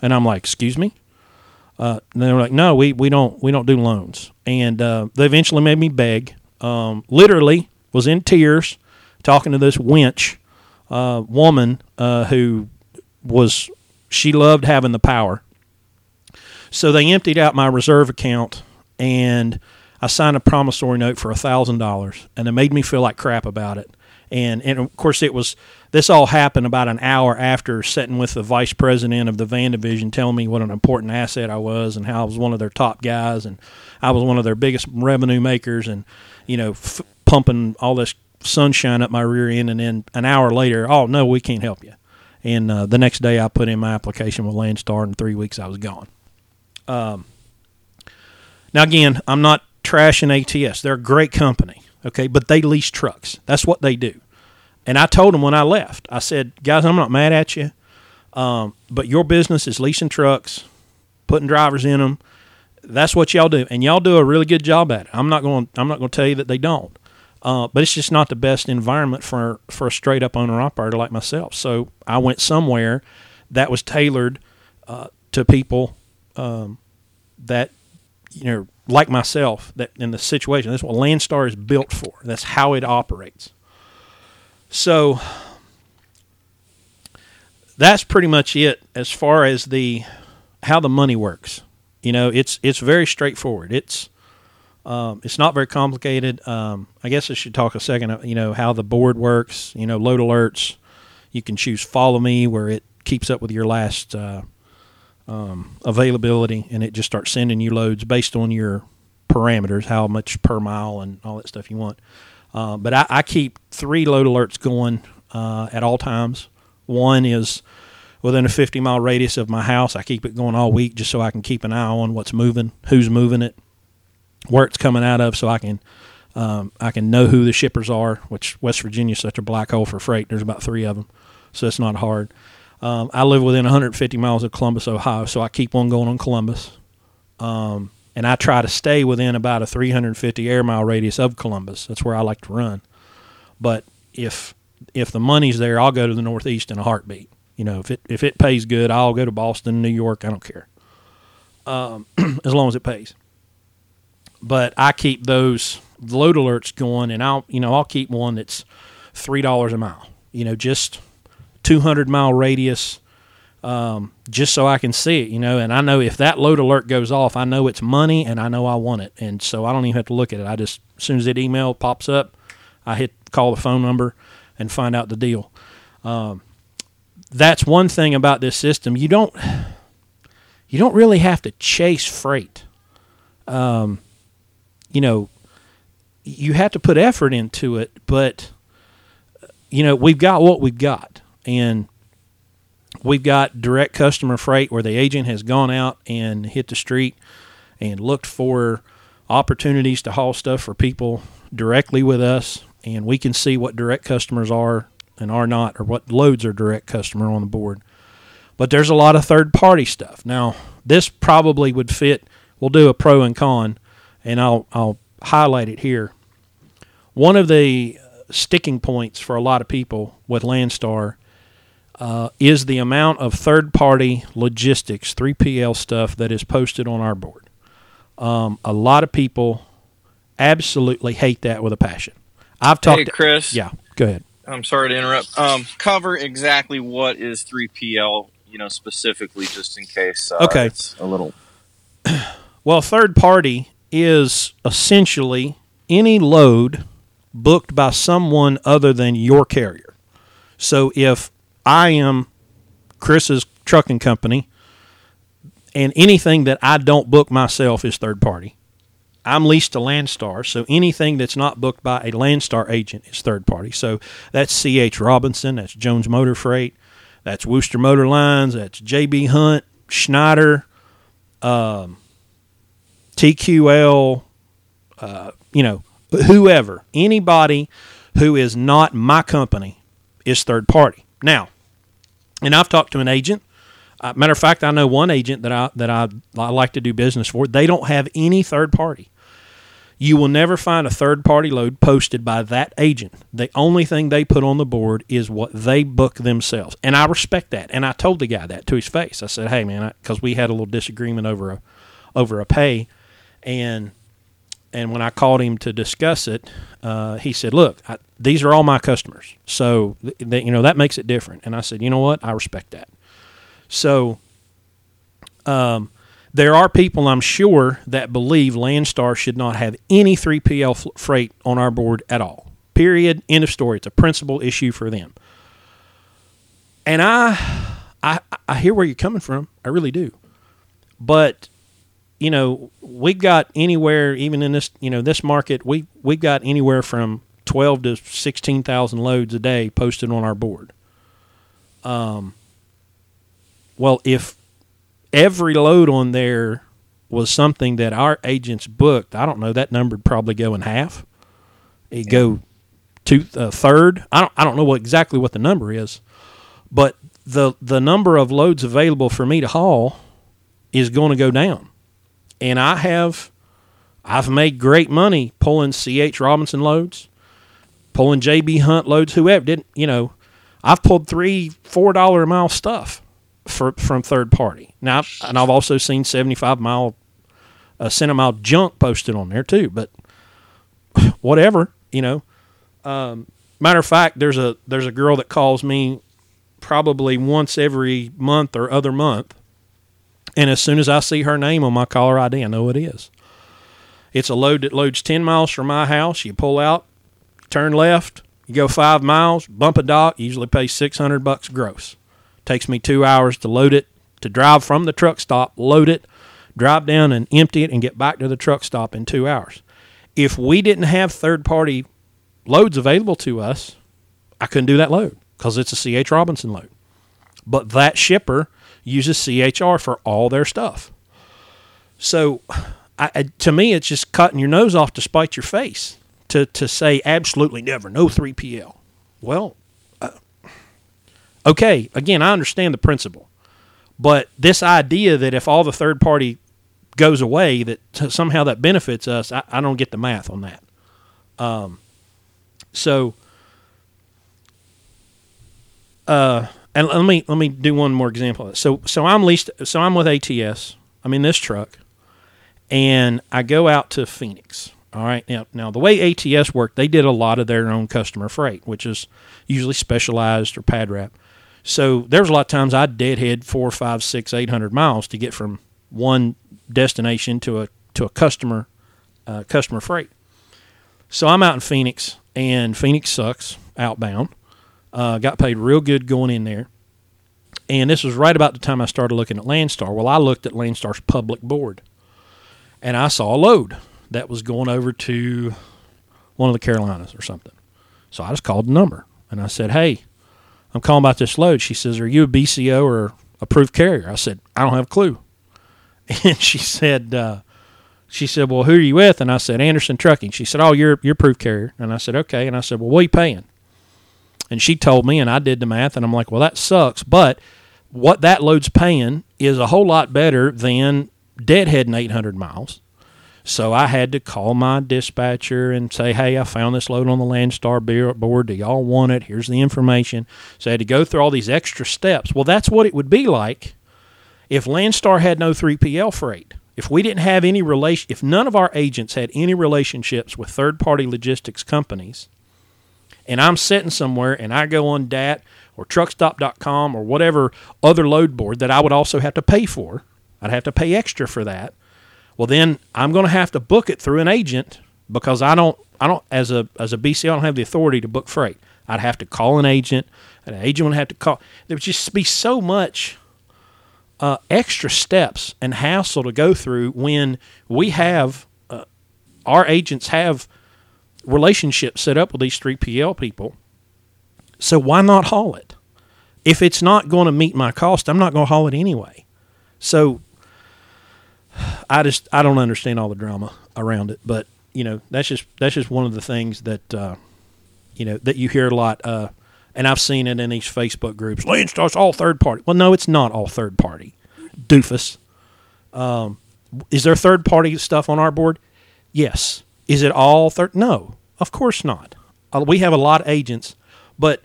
A: And I'm like, "Excuse me." Uh, and they were like, "No, we, we don't we don't do loans." And uh, they eventually made me beg um, literally was in tears talking to this winch uh, woman uh, who was she loved having the power. So they emptied out my reserve account and I signed a promissory note for thousand dollars, and it made me feel like crap about it. And and of course it was this all happened about an hour after sitting with the vice president of the van division telling me what an important asset I was and how I was one of their top guys and I was one of their biggest revenue makers and you know, f- pumping all this sunshine up my rear end, and then an hour later, oh no, we can't help you. And uh, the next day, I put in my application with Landstar, and three weeks I was gone. Um, now again, I'm not trashing ATS; they're a great company. Okay, but they lease trucks. That's what they do. And I told them when I left, I said, guys, I'm not mad at you, um, but your business is leasing trucks, putting drivers in them. That's what y'all do, and y'all do a really good job at it. I'm not going. I'm not going to tell you that they don't. Uh, but it's just not the best environment for for a straight up owner operator like myself. So I went somewhere that was tailored uh, to people um, that you know like myself that in the situation. That's what Landstar is built for. That's how it operates. So that's pretty much it as far as the how the money works. You know, it's it's very straightforward. It's um, it's not very complicated. Um, I guess I should talk a second. You know how the board works. You know, load alerts. You can choose follow me where it keeps up with your last uh, um, availability, and it just starts sending you loads based on your parameters, how much per mile, and all that stuff you want. Uh, but I, I, keep three load alerts going uh, at all times. One is within a 50 mile radius of my house. I keep it going all week just so I can keep an eye on what's moving, who's moving it, where it's coming out of, so I can um, I can know who the shippers are. Which West Virginia is such a black hole for freight. There's about three of them, so it's not hard. Um, I live within 150 miles of Columbus, Ohio, so I keep on going on Columbus. Um, and I try to stay within about a 350 air mile radius of Columbus. That's where I like to run. But if if the money's there, I'll go to the Northeast in a heartbeat. You know, if it if it pays good, I'll go to Boston, New York. I don't care, um, as long as it pays. But I keep those load alerts going, and I'll you know I'll keep one that's three dollars a mile. You know, just 200 mile radius um, just so I can see it, you know. And I know if that load alert goes off, I know it's money and I know I want it. And so I don't even have to look at it. I just, as soon as that email pops up, I hit call the phone number and find out the deal. Um, that's one thing about this system. You don't, you don't really have to chase freight. Um, you know, you have to put effort into it, but you know, we've got what we've got and we've got direct customer freight where the agent has gone out and hit the street and looked for opportunities to haul stuff for people directly with us and we can see what direct customers are and are not or what loads are direct customer on the board but there's a lot of third party stuff now this probably would fit we'll do a pro and con and I'll I'll highlight it here one of the sticking points for a lot of people with Landstar uh, is the amount of third party logistics, 3PL stuff that is posted on our board. Um, a lot of people absolutely hate that with a passion. I've talked.
B: Hey, Chris.
A: yeah, go ahead.
B: I'm sorry to interrupt. Um, cover exactly what is 3PL, you know, specifically, just in case. Uh,
A: okay.
B: It's a little.
A: Well, third party is essentially any load booked by someone other than your carrier. So if I am Chris's trucking company, and anything that I don't book myself is third party. I'm leased to Landstar, so anything that's not booked by a Landstar agent is third party. So that's C.H. Robinson, that's Jones Motor Freight, that's Wooster Motor Lines, that's J.B. Hunt, Schneider, um, TQL, uh, you know, whoever, anybody who is not my company is third party. Now, and I've talked to an agent. Uh, matter of fact, I know one agent that I that I, I like to do business for. They don't have any third party. You will never find a third party load posted by that agent. The only thing they put on the board is what they book themselves, and I respect that. And I told the guy that to his face. I said, "Hey, man," because we had a little disagreement over a over a pay, and and when I called him to discuss it, uh, he said, "Look, I, these are all my customers, so th- th- you know that makes it different." And I said, "You know what? I respect that." So, um, there are people I'm sure that believe Landstar should not have any 3PL f- freight on our board at all. Period. End of story. It's a principal issue for them. And I, I, I hear where you're coming from. I really do. But you know, we've got anywhere, even in this, you know, this market, we we've got anywhere from twelve to sixteen thousand loads a day posted on our board. Um, well, if every load on there was something that our agents booked, I don't know, that number would probably go in half. You go to uh, third. I don't I don't know what exactly what the number is, but the the number of loads available for me to haul is going to go down, and I have I've made great money pulling C.H. Robinson loads, pulling J.B. Hunt loads, whoever didn't you know. I've pulled three four dollar a mile stuff for, from third party now, and I've also seen seventy five mile, uh, cent a mile junk posted on there too. But whatever, you know. Um, matter of fact, there's a there's a girl that calls me probably once every month or other month, and as soon as I see her name on my caller ID, I know it is. It's a load that loads ten miles from my house. You pull out, turn left, you go five miles, bump a dock. Usually pay six hundred bucks gross. Takes me two hours to load it, to drive from the truck stop, load it, drive down and empty it, and get back to the truck stop in two hours. If we didn't have third party loads available to us, I couldn't do that load because it's a CH Robinson load. But that shipper uses CHR for all their stuff. So, I, to me, it's just cutting your nose off to spite your face to, to say absolutely never, no 3PL. Well, okay, again, I understand the principle. But this idea that if all the third party goes away, that somehow that benefits us, I, I don't get the math on that. Um, so, uh, and let me let me do one more example. So so I'm leased. So I'm with ATS. I'm in this truck, and I go out to Phoenix. All right. Now now the way ATS worked, they did a lot of their own customer freight, which is usually specialized or pad wrap. So there's a lot of times I deadhead four, five, six, eight hundred miles to get from one destination to a to a customer uh, customer freight. So I'm out in Phoenix, and Phoenix sucks outbound. Uh, got paid real good going in there. And this was right about the time I started looking at Landstar. Well, I looked at Landstar's public board, and I saw a load that was going over to one of the Carolinas or something. So I just called the number and I said, "Hey, I'm calling about this load." She says, "Are you a BCO or approved carrier?" I said, "I don't have a clue." And she said, uh, she said, "Well, who are you with?" And I said, "Anderson Trucking." She said, "Oh, you're you're proof carrier." And I said, "Okay." And I said, "Well, what are you paying?" And she told me, and I did the math, and I'm like, "Well, that sucks." But what that load's paying is a whole lot better than deadheading 800 miles. So I had to call my dispatcher and say, "Hey, I found this load on the Landstar board. Do y'all want it? Here's the information." So I had to go through all these extra steps. Well, that's what it would be like if Landstar had no 3PL freight if we didn't have any relation, if none of our agents had any relationships with third party logistics companies, and I'm sitting somewhere and I go on DAT or truckstop.com or whatever other load board that I would also have to pay for, I'd have to pay extra for that. Well, then I'm going to have to book it through an agent because I don't, I don't, as a as a BC, I don't have the authority to book freight. I'd have to call an agent. An agent would have to call. There would just be so much uh, extra steps and hassle to go through when we have uh, our agents have relationships set up with these 3PL people. So why not haul it? If it's not going to meet my cost, I'm not going to haul it anyway. So I just I don't understand all the drama around it, but you know that's just that's just one of the things that uh, you know that you hear a lot. Uh, and I've seen it in these Facebook groups. Landstar's all third party. Well, no, it's not all third party. Doofus. Um, is there third party stuff on our board? Yes. Is it all third? No, of course not. Uh, we have a lot of agents, but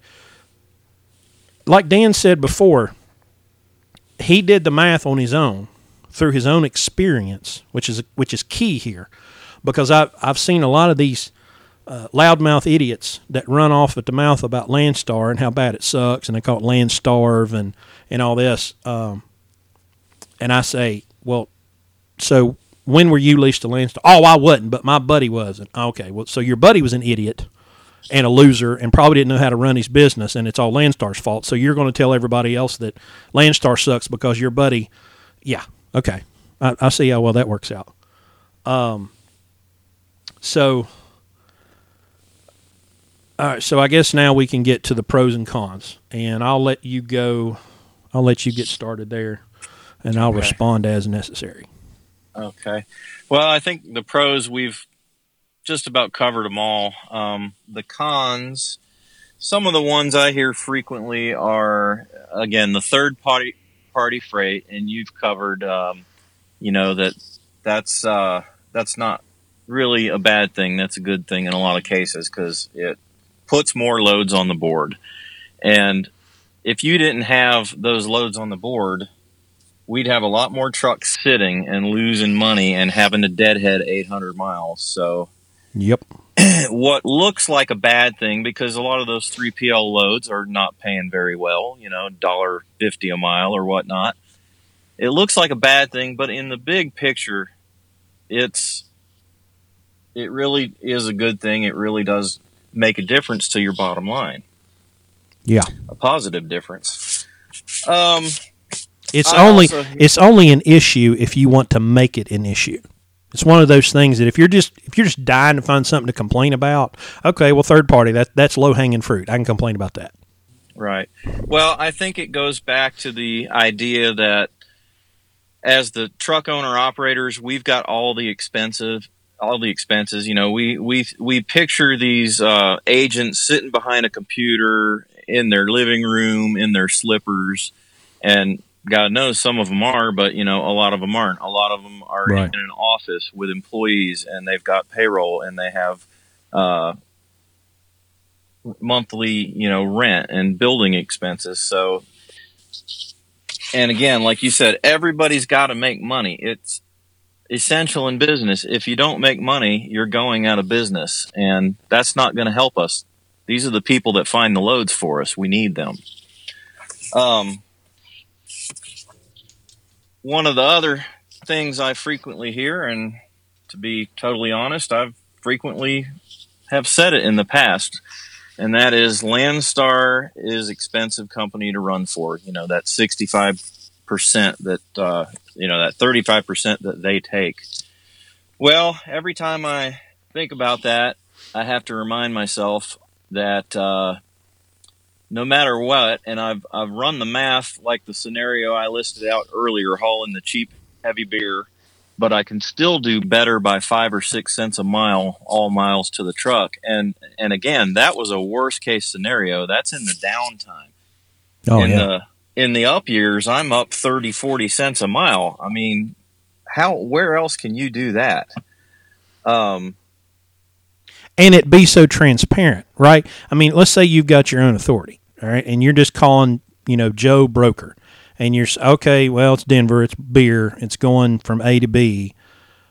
A: like Dan said before, he did the math on his own through his own experience, which is which is key here, because I've I've seen a lot of these uh, loudmouth idiots that run off at the mouth about Landstar and how bad it sucks, and they call it Landstarve and and all this. Um, and I say, well, so when were you leased to Landstar? Oh, I wasn't, but my buddy was. And okay, well, so your buddy was an idiot and a loser and probably didn't know how to run his business, and it's all Landstar's fault. So you're going to tell everybody else that Landstar sucks because your buddy, yeah, okay, I, I see how well that works out. Um, so all right, so I guess now we can get to the pros and cons, and I'll let you go. I'll let you get started there, and I'll okay. respond as necessary.
B: Okay. Well, I think the pros we've just about covered them all. Um, the cons, some of the ones I hear frequently are again the third party party freight, and you've covered, um, you know that that's uh, that's not really a bad thing. That's a good thing in a lot of cases because it puts more loads on the board. And if you didn't have those loads on the board, we'd have a lot more trucks sitting and losing money and having to deadhead 800 miles. So,
A: yep.
B: what looks like a bad thing because a lot of those 3PL loads are not paying very well, you know, dollar fifty a mile or whatnot. It looks like a bad thing, but in the big picture, it's it really is a good thing. It really does make a difference to your bottom line.
A: Yeah,
B: a positive difference. Um,
A: it's I only also, it's only an issue if you want to make it an issue. It's one of those things that if you're just if you're just dying to find something to complain about, okay, well, third party that that's low hanging fruit. I can complain about that.
B: Right. Well, I think it goes back to the idea that as the truck owner operators, we've got all the expensive all the expenses. You know, we we we picture these uh, agents sitting behind a computer in their living room in their slippers, and God knows some of them are, but you know, a lot of them aren't. A lot of them are right. in an office with employees, and they've got payroll, and they have uh, monthly, you know, rent and building expenses. So, and again, like you said, everybody's got to make money. It's essential in business. If you don't make money, you're going out of business, and that's not going to help us. These are the people that find the loads for us. We need them. Um, one of the other things I frequently hear, and to be totally honest, I've frequently have said it in the past, and that is Landstar is expensive company to run for. You know that sixty five percent that uh, you know that 35% that they take well every time i think about that i have to remind myself that uh, no matter what and I've, I've run the math like the scenario i listed out earlier hauling the cheap heavy beer but i can still do better by five or six cents a mile all miles to the truck and and again that was a worst case scenario that's in the downtime
A: oh, in yeah. the
B: in the up years, I'm up 30, 40 cents a mile. I mean, how, where else can you do that? Um,
A: and it be so transparent, right? I mean, let's say you've got your own authority, all right, and you're just calling, you know, Joe Broker, and you're okay. Well, it's Denver, it's beer, it's going from A to B.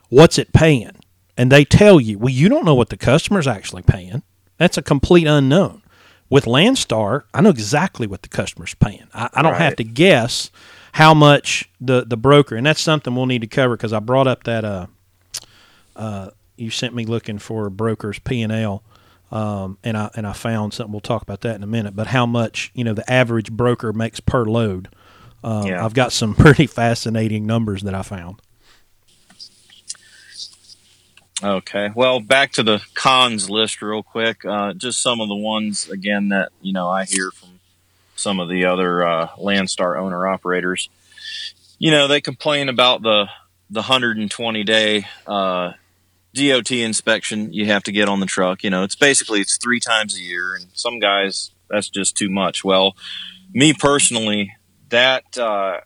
A: What's it paying? And they tell you, well, you don't know what the customer's actually paying. That's a complete unknown. With Landstar, I know exactly what the customer's paying. I, I don't right. have to guess how much the, the broker, and that's something we'll need to cover because I brought up that uh, uh, you sent me looking for brokers P and L, um, and I and I found something. We'll talk about that in a minute. But how much you know the average broker makes per load? Um, yeah. I've got some pretty fascinating numbers that I found.
B: Okay. Well, back to the cons list real quick. Uh, just some of the ones again that you know I hear from some of the other uh, Landstar owner operators. You know, they complain about the the 120 day uh, DOT inspection you have to get on the truck. You know, it's basically it's three times a year, and some guys that's just too much. Well, me personally, that uh,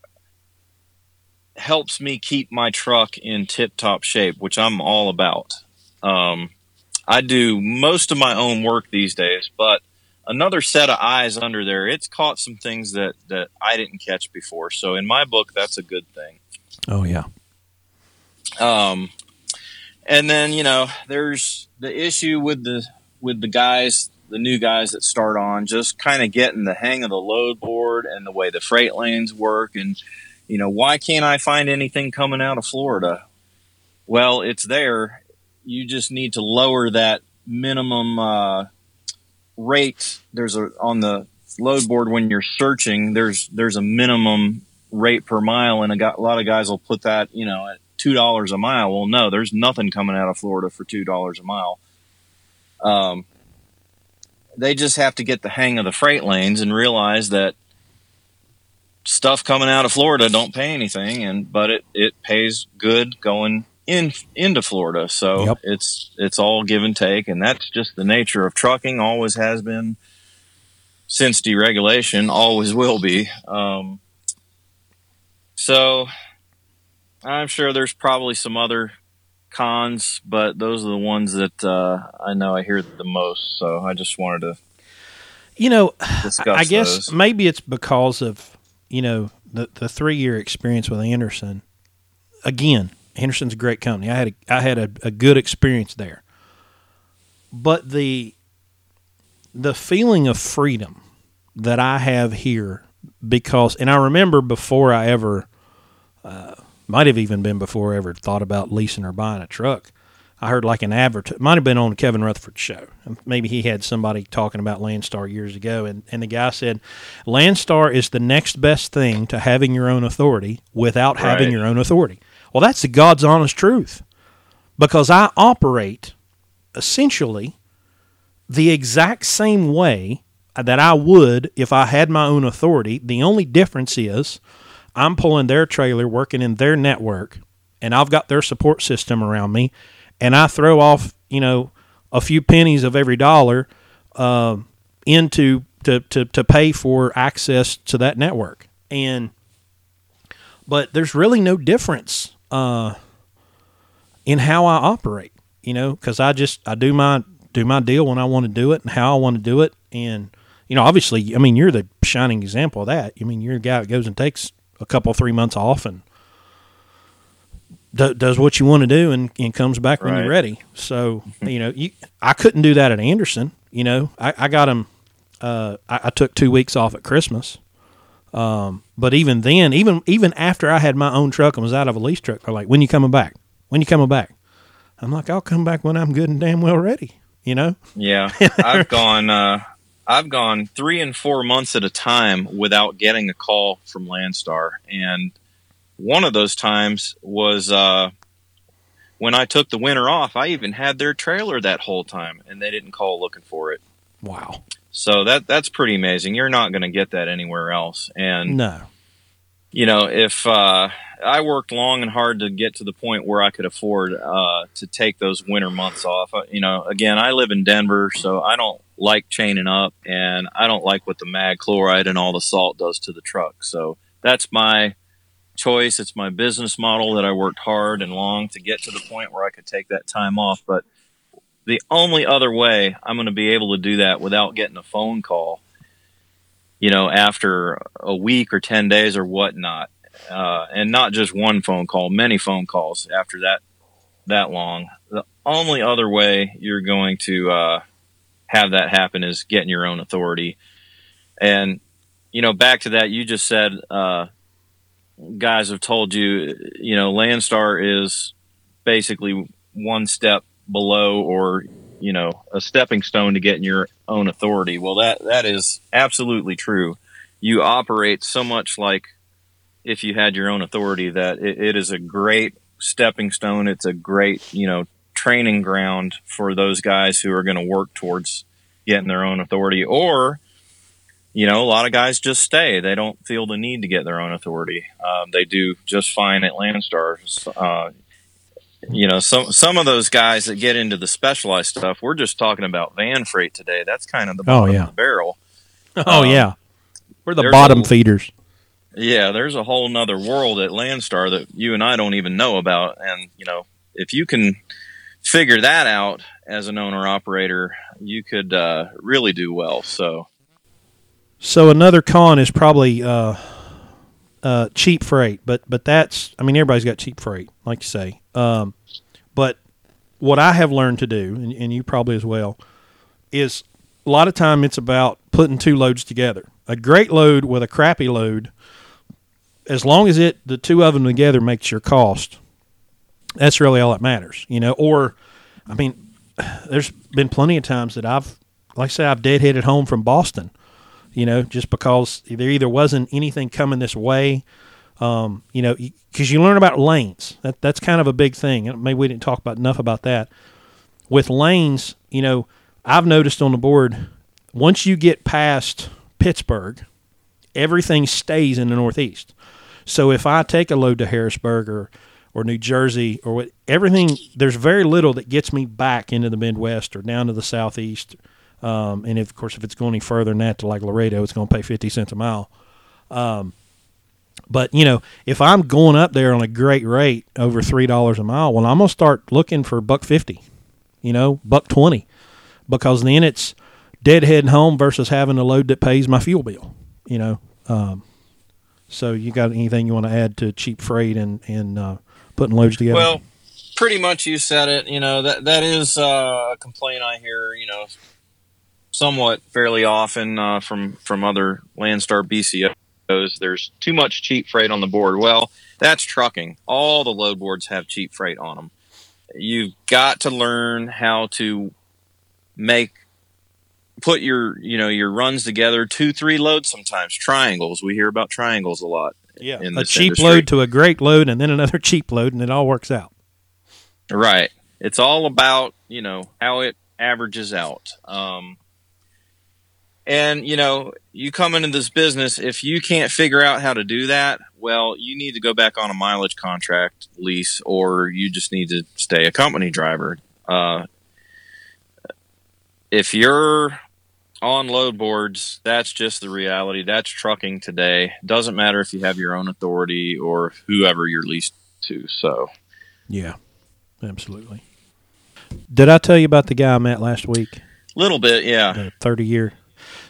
B: helps me keep my truck in tip top shape, which I'm all about. Um, I do most of my own work these days, but another set of eyes under there, it's caught some things that, that I didn't catch before. So in my book, that's a good thing.
A: Oh, yeah.
B: Um, and then, you know, there's the issue with the, with the guys, the new guys that start on, just kind of getting the hang of the load board and the way the freight lanes work and, you know, why can't I find anything coming out of Florida? Well, it's there. You just need to lower that minimum uh, rate. There's a on the load board when you're searching. There's there's a minimum rate per mile, and a, a lot of guys will put that you know at two dollars a mile. Well, no, there's nothing coming out of Florida for two dollars a mile. Um, they just have to get the hang of the freight lanes and realize that stuff coming out of Florida don't pay anything, and but it it pays good going in into Florida. So
A: Yep.
B: it's it's all give and take, and that's just the nature of trucking. Always has been since deregulation. Always will be. Um, so I'm sure there's probably some other cons, but those are the ones that uh, I know I hear the most. So I just wanted to
A: You know,
B: discuss.
A: I guess
B: those.
A: maybe it's because of you know the the three year experience with Anderson. Again, Anderson's a great company. I had a, I had a, a good experience there, but the the feeling of freedom that I have here because, and I remember before I ever, uh, might have even been before I ever thought about leasing or buying a truck. I heard like an advert. Might have been on Kevin Rutherford's show. Maybe he had somebody talking about Landstar years ago, and, and the guy said, Landstar is the next best thing to having your own authority without having your own authority. Well, that's the God's honest truth, because I operate essentially the exact same way that I would if I had my own authority. The only difference is I'm pulling their trailer, working in their network, and I've got their support system around me, and I throw off, you know, a few pennies of every dollar uh, into to, to to pay for access to that network, and but there's really no difference uh, in how I operate, you know, because I just I do my do my deal when I want to do it and how I want to do it, and you know, obviously, I mean, you're the shining example of that. I mean, you're a guy that goes and takes a couple three months off and do, does what you want to do and, and comes back when you're ready. So you know, you, I couldn't do that at Anderson. You know, I, I got him. Uh, I, I took two weeks off at Christmas. Um, but even then, even even after I had my own truck and was out of a lease truck, they're like, "When you coming back? When you coming back?" I'm like, "I'll come back when I'm good and damn well ready." You know?
B: Yeah, I've gone. Uh, I've gone three and four months at a time without getting a call from Landstar, and one of those times was uh, when I took the winter off. I even had their trailer that whole time, and they didn't call looking for it.
A: Wow.
B: So that that's pretty amazing. You're not going to get that anywhere else, and
A: No.
B: you know, if uh, I worked long and hard to get to the point where I could afford uh, to take those winter months off, uh, you know, again, I live in Denver, so I don't like chaining up, and I don't like what the mag chloride and all the salt does to the truck. So that's my choice. It's my business model that I worked hard and long to get to the point where I could take that time off. But the only other way I'm going to be able to do that without getting a phone call you know, after a week or 10 days or whatnot. Uh, and not just one phone call, many phone calls after that, that long. The only other way you're going to, uh, have that happen is getting your own authority. And, you know, back to that, you just said, uh, guys have told you, you know, Landstar is basically one step below or, you know, a stepping stone to getting your own authority. Well, that, that is absolutely true. You operate so much like if you had your own authority that it, it is a great stepping stone. It's a great, you know, training ground for those guys who are going to work towards getting their own authority or, you know, a lot of guys just stay. They don't feel the need to get their own authority. Um, they do just fine at Landstar. Uh, you know, some some of those guys that get into the specialized stuff, we're just talking about van freight today. That's kind of the
A: Oh, yeah.
B: of the barrel.
A: Oh
B: Um,
A: yeah. We're the bottom
B: a-
A: feeders.
B: Yeah, there's a whole nother world at Landstar that you and I don't even know about. And, you know, if you can figure that out as an owner operator, you could uh, really do well. So,
A: So another con is probably uh, uh, cheap freight, but but that's I mean everybody's got cheap freight, like you say. Um, but what I have learned to do, and, and you probably as well, is a lot of time it's about putting two loads together. A great load with a crappy load, as long as it the two of them together makes your cost, that's really all that matters, you know. Or, I mean, there's been plenty of times that I've, like I say, I've deadheaded home from Boston you know, just because there either wasn't anything coming this way, um, you know, because you learn about lanes. That that's kind of a big thing. Maybe we didn't talk about enough about that. With lanes, you know, I've noticed on the board once you get past Pittsburgh, everything stays in the Northeast. So if I take a load to Harrisburg or or New Jersey or what, everything. There's very little that gets me back into the Midwest or down to the Southeast. Um, and if, of course, if it's going any further than that to like Laredo, it's going to pay 50 cents a mile. Um, but you know, if I'm going up there on a great rate over three dollars a mile, well, I'm gonna start looking for buck fifty, you know, buck twenty, because then it's deadheading home versus having a load that pays my fuel bill, you know. Um, so you got anything you want to add to cheap freight and and uh, putting loads together?
B: Well, pretty much you said it. You know that that is uh, a complaint I hear. You know, somewhat fairly often uh, from from other Landstar BCOs. There's too much cheap freight on the board. Well, that's trucking. All the load boards have cheap freight on them. You've got to learn how to make put your you know your runs together two three loads sometimes triangles we hear about triangles a lot
A: yeah. a cheap industry. load to a great load and then another cheap load and it all works out.
B: Right. It's all about you know how it averages out. Um, and you know you come into this business if you can't figure out how to do that well you need to go back on a mileage contract lease or you just need to stay a company driver. Uh, if you're on load boards, that's just the reality. That's trucking today. Doesn't matter if you have your own authority or whoever you're leased to. So,
A: yeah, absolutely. Did I tell you about the guy I met last week?
B: Little bit, yeah.
A: The Thirty year.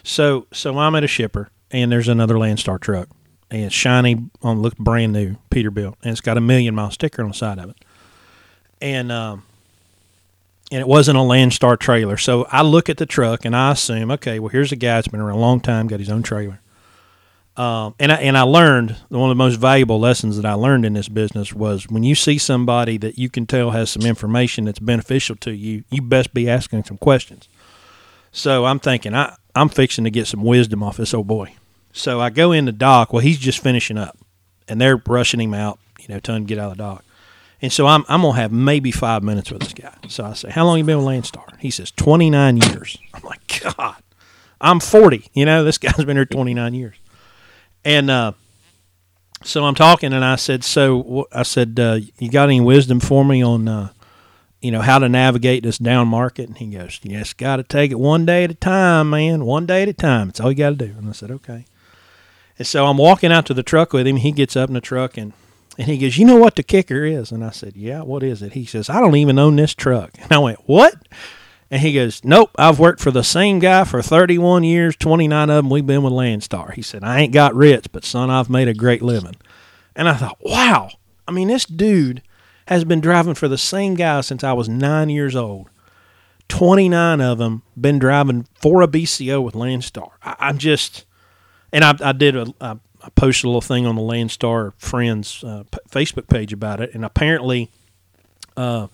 A: So, so I'm at a shipper, and there's another Landstar truck, and it's shiny on look brand new Peterbilt, and it's got a million mile sticker on the side of it. And um, and it wasn't a Landstar trailer. So I look at the truck and I assume, okay, well, here's a guy that's been around a long time, got his own trailer. Um, and I, and I learned one of the most valuable lessons that I learned in this business was when you see somebody that you can tell has some information that's beneficial to you, you best be asking some questions. So I'm thinking I I'm fixing to get some wisdom off this old boy. So I go in the dock. Well, he's just finishing up, and they're rushing him out. You know, telling him to get out of the dock. And so I'm, I'm going to have maybe five minutes with this guy. So I say, How long you been with Landstar? He says, 29 years. I'm like, God, I'm 40. You know, this guy's been here 29 years. And uh, so I'm talking, and I said, So I said, uh, You got any wisdom for me on, uh, you know, how to navigate this down market? And he goes, Yes, got to take it one day at a time, man. One day at a time. It's all you got to do. And I said, Okay. And so I'm walking out to the truck with him. He gets up in the truck and and he goes, You know what the kicker is? And I said, Yeah, what is it? He says, I don't even own this truck. And I went, What? And he goes, Nope, I've worked for the same guy for 31 years, 29 of them we've been with Landstar. He said, I ain't got rich, but son, I've made a great living. And I thought, Wow. I mean, this dude has been driving for the same guy since I was nine years old. 29 of them been driving for a BCO with Landstar. I, am just, and I, I did a, I I posted a little thing on the Landstar Friends uh, p- Facebook page about it, and apparently, uh,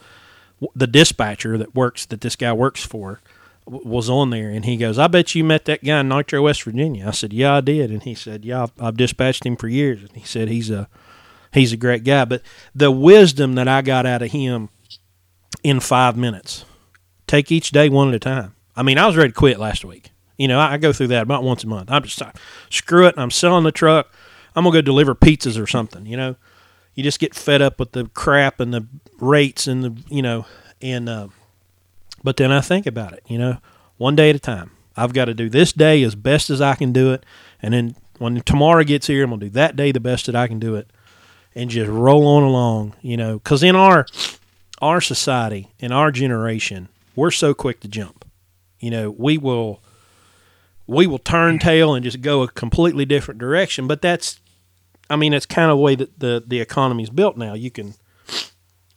A: the dispatcher that works that this guy works for w- was on there, and he goes, "I bet you met that guy in Nitro, West Virginia." I said, "Yeah, I did," and he said, "Yeah, I've, I've dispatched him for years," and he said he's a he's a great guy. But the wisdom that I got out of him in five minutes, take each day one at a time. I mean, I was ready to quit last week. You know, I, I go through that about once a month. I'm just screw it. I'm selling the truck. I'm gonna go deliver pizzas or something. You know, you just get fed up with the crap and the rates and the you know and uh, but then I think about it. You know, one day at a time. I've got to do this day as best as I can do it, and then when tomorrow gets here, I'm gonna do that day the best that I can do it, and just roll on along. You know, because in our our society, in our generation, we're so quick to jump. You know, we will we will turn tail and just go a completely different direction. But that's, I mean, it's kind of the way that the the economy is built now. You can,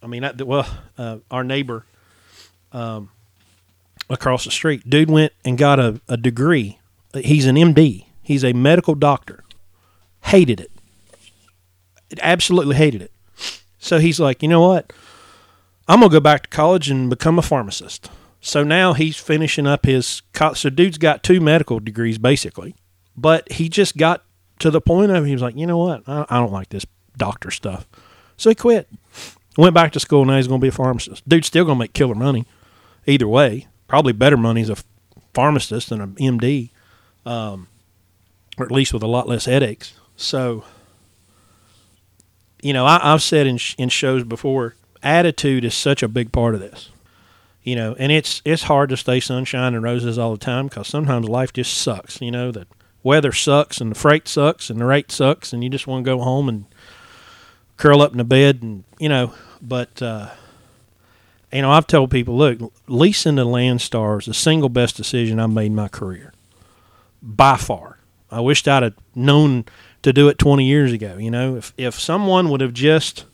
A: I mean, I, well, uh, our neighbor um, across the street, dude went and got a, a degree. He's an MD. He's a medical doctor. Hated it. Absolutely hated it. So he's like, you know what? I'm gonna go back to college and become a pharmacist. So now he's finishing up his. So dude's got two medical degrees basically, but he just got to the point of he was like, you know what, I, I don't like this doctor stuff. So he quit. Went back to school. Now he's going to be a pharmacist. Dude's still going to make killer money, either way. Probably better money as a pharmacist than an MD, um, or at least with a lot less headaches. So you know, I, have said in in shows before, attitude is such a big part of this. You know, and it's it's hard to stay sunshine and roses all the time because sometimes life just sucks. You know, the weather sucks and the freight sucks and the rate sucks, and you just want to go home and curl up in the bed and you know. But uh, you know, I've told people, look, leasing the Landstar is the single best decision I've made in my career, by far. I wished I'd have known to do it 20 years ago. You know, if if someone would have just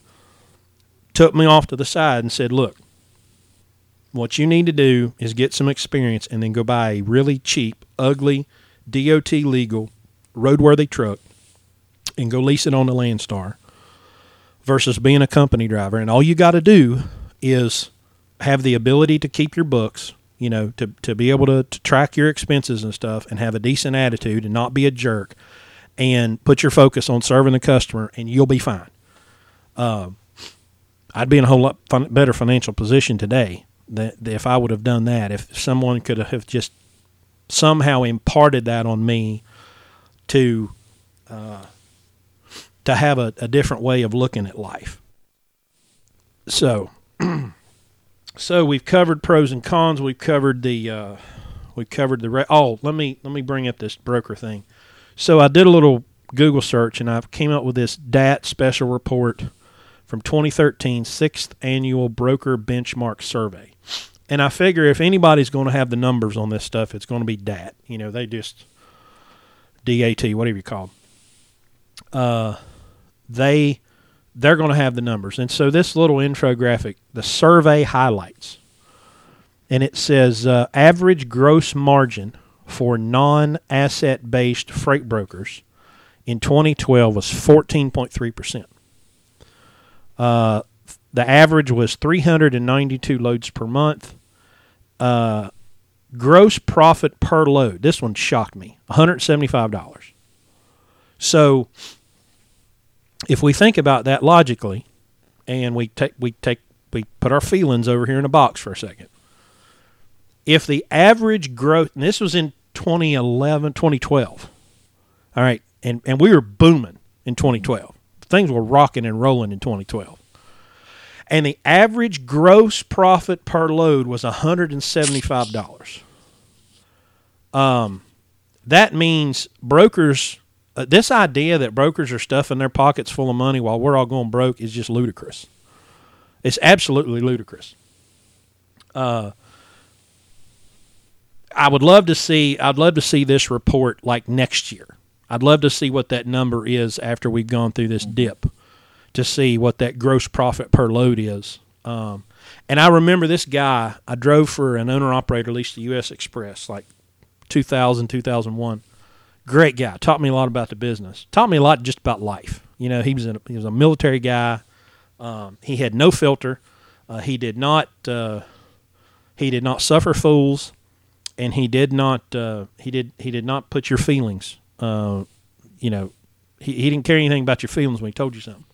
A: took me off to the side and said, look, what you need to do is get some experience and then go buy a really cheap, ugly, DOT legal, roadworthy truck and go lease it on the Landstar versus being a company driver. And all you got to do is have the ability to keep your books, you know, to, to be able to, to track your expenses and stuff and have a decent attitude and not be a jerk and put your focus on serving the customer and you'll be fine. Uh, I'd be in a whole lot fun, better financial position today that if I would have done that. If someone could have just somehow imparted that on me to uh, to have a, a different way of looking at life. So, so we've covered pros and cons. We've covered the uh, we've covered the re- oh let me let me bring up this broker thing. So I did a little Google search and I came up with this DAT special report from 2013 sixth annual broker benchmark survey. And I figure if anybody's going to have the numbers on this stuff, it's going to be DAT. You know, they just DAT, whatever you call. Them. Uh, they they're going to have the numbers. And so this little infographic, the survey highlights, and it says uh, average gross margin for non-asset based freight brokers in 2012 was 14.3 percent. Uh, the average was 392 loads per month. Uh, gross profit per load. This one shocked me. $175. So if we think about that logically, and we take we take we put our feelings over here in a box for a second. If the average growth, and this was in 2011, 2012, all right, and, and we were booming in 2012. Things were rocking and rolling in 2012. And the average gross profit per load was $175. Um, that means brokers uh, this idea that brokers are stuffing their pockets full of money while we're all going broke is just ludicrous. It's absolutely ludicrous. Uh, I would love to see. I'd love to see this report like next year. I'd love to see what that number is after we've gone through this dip, to see what that gross profit per load is. Um, and I remember this guy. I drove for an owner operator leased the U.S. Express like 2000 2001 Great guy. Taught me a lot about the business. Taught me a lot just about life. You know, he was a, he was a military guy. Um, he had no filter. Uh, he did not uh, he did not suffer fools, and he did not uh, he did he did not put your feelings. Uh, you know, he, he didn't care anything about your feelings when he told you something.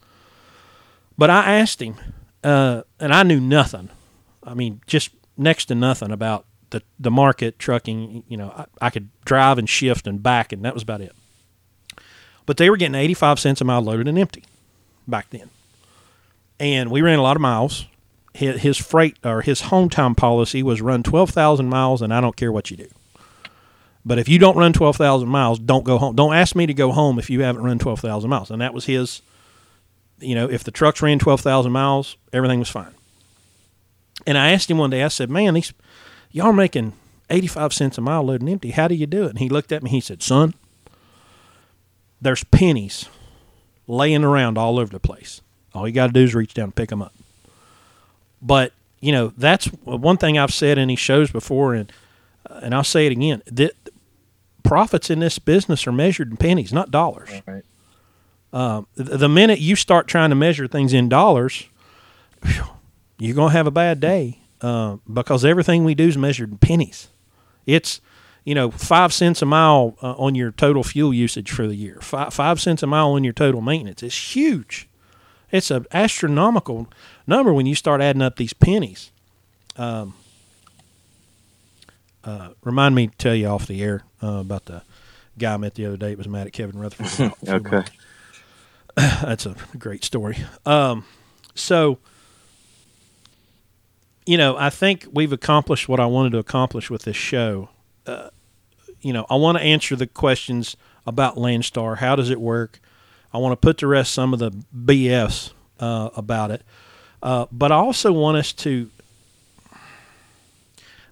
A: But I asked him, uh, and I knew nothing. I mean, just next to nothing about the the market trucking. You know, I, I could drive and shift and back, and that was about it. But they were getting eighty five cents a mile loaded and empty back then, and we ran a lot of miles. His, his freight or his hometown policy was run twelve thousand miles, and I don't care what you do. But if you don't run twelve thousand miles, don't go home. Don't ask me to go home if you haven't run twelve thousand miles. And that was his. You know, if the trucks ran twelve thousand miles, everything was fine. And I asked him one day. I said, "Man, these y'all making 85 cents a mile loading empty. How do you do it? And he looked at me. He said, son, there's pennies laying around all over the place. All you got to do is reach down and pick them up. But, you know, that's one thing I've said in these shows before, and, and I'll say it again. That profits in this business are measured in pennies, not dollars. Right. Um, the minute you start trying to measure things in dollars, you're to have a bad day uh, because everything we do is measured in pennies. It's you know five cents a mile uh, on your total fuel usage for the year. Five, five cents a mile on your total maintenance. It's huge. It's an astronomical number when you start adding up these pennies. Um, uh, remind me to tell you off the air uh, about the guy I met the other day. It was mad at Kevin Rutherford.
B: okay.
A: that's a great story. Um, so, you know, I think we've accomplished what I wanted to accomplish with this show. Uh, you know, I want to answer the questions about Landstar. How does it work? I want to put to rest some of the BS uh, about it. Uh, but I also want us to.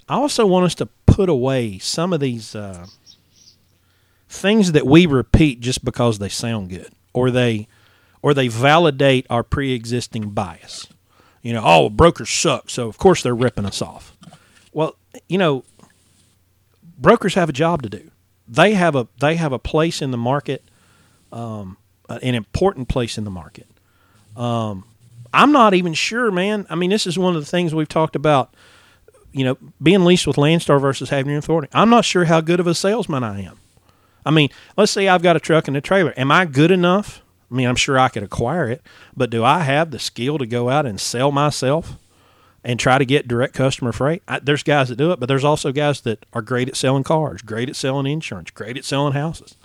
A: I also want us to put away some of these uh, things that we repeat just because they sound good, or they, or they validate our pre-existing bias. You know, oh, brokers suck, so of course they're ripping us off. Well, you know, brokers have a job to do. They have a they have a place in the market, um, an important place in the market. Um, I'm not even sure, man. I mean, this is one of the things we've talked about. You know, being leased with Landstar versus having your authority. I'm not sure how good of a salesman I am. I mean, let's say I've got a truck and a trailer. Am I good enough? I mean, I'm sure I could acquire it, but do I have the skill to go out and sell myself and try to get direct customer freight? I, there's guys that do it, but there's also guys that are great at selling cars, great at selling insurance, great at selling houses.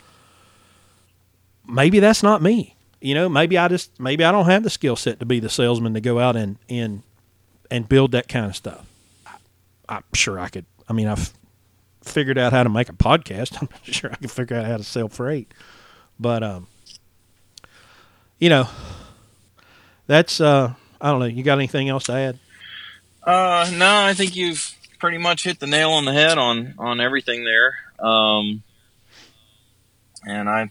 A: Maybe that's not me you know, maybe I just maybe I don't have the skill set to be the salesman to go out and and and build that kind of stuff. I, am sure I could. I mean, I've figured out how to make a podcast. I'm sure I can figure out how to sell freight. But um, you know, that's uh, I don't know. You got anything else to add?
B: Uh, no, I think you've pretty much hit the nail on the head on on everything there. Um, and I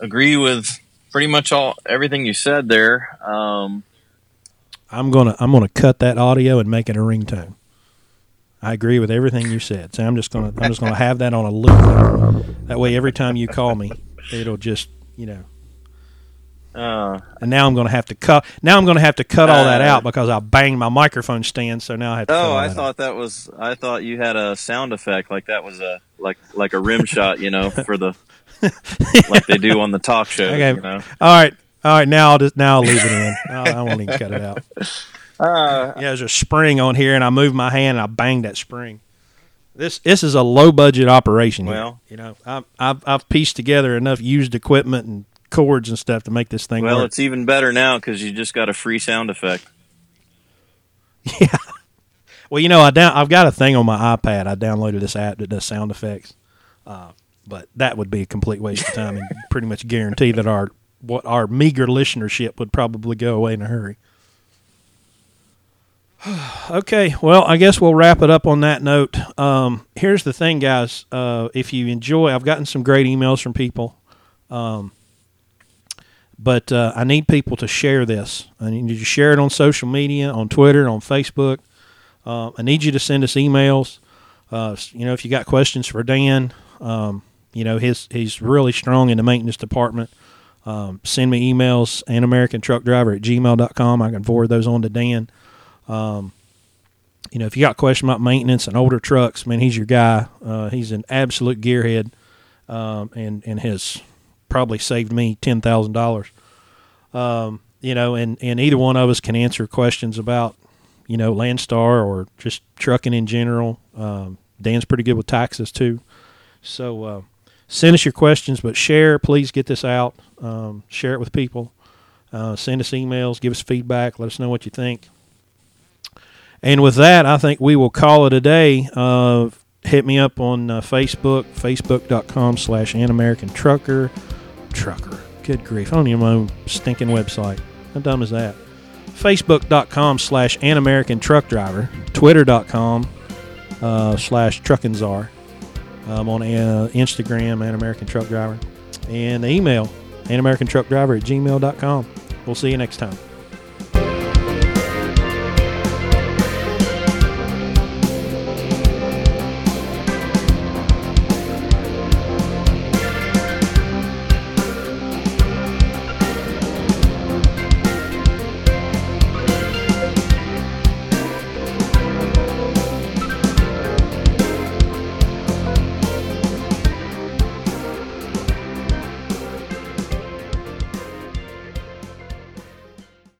B: agree with pretty much all everything you said there. Um,
A: I'm gonna I'm gonna cut that audio and make it a ringtone. I agree with everything you said. So I'm just gonna I'm just gonna have that on a loop. That way, every time you call me, it'll just you know. Uh, and now I'm going to have to cut. Now I'm going to have to cut all that uh, out because I banged my microphone stand. So now I have to.
B: Oh, I thought
A: out.
B: that was. I thought you had a sound effect like that was a like like a rim shot, you know, for the like they do on the talk show. Okay. You know?
A: All right. All right. Now I'll just now I'll leave it in. I won't even cut it out. Uh, yeah, there's a spring on here, and I moved my hand and I banged that spring. This this is a low budget operation.
B: Well,
A: here. you know, I've, I've I've pieced together enough used equipment and cords and stuff to make this thing.
B: Well,
A: work.
B: it's even better now because you just got a free sound effect.
A: Yeah. Well, you know, I down I've got a thing on my iPad. I downloaded this app that does sound effects. Uh, but that would be a complete waste of time and pretty much guarantee that our what our meager listenership would probably go away in a hurry. okay, well, I guess we'll wrap it up on that note. Um, here's the thing, guys. Uh, if you enjoy, I've gotten some great emails from people, um, but uh, I need people to share this. I need you to share it on social media, on Twitter, on Facebook. Uh, I need you to send us emails. Uh, you know, if you got questions for Dan, um, you know, his he's really strong in the maintenance department. Um, send me emails, an American truck driver at gmail.com. I can forward those on to Dan. Um, you know, if you got questions about maintenance and older trucks, man, he's your guy. Uh, he's an absolute gearhead, um, and and has probably saved me ten thousand dollars. Um, you know, and and either one of us can answer questions about, you know, Landstar or just trucking in general. Um, Dan's pretty good with taxes too, so. Uh, send us your questions, but share. Please get this out. Um, share it with people. Uh, send us emails. Give us feedback. Let us know what you think. And with that, I think we will call it a day. Uh, hit me up on uh, Facebook, facebook.com slash an American trucker. Trucker. Good grief. I don't even know stinking website. How dumb is that? Facebook.com slash an American truck driver. Twitter.com uh, slash trucking czar. I'm on uh, Instagram, An American Truck Driver, and the email, An American Truck Driver at gmail.com. We'll see you next time.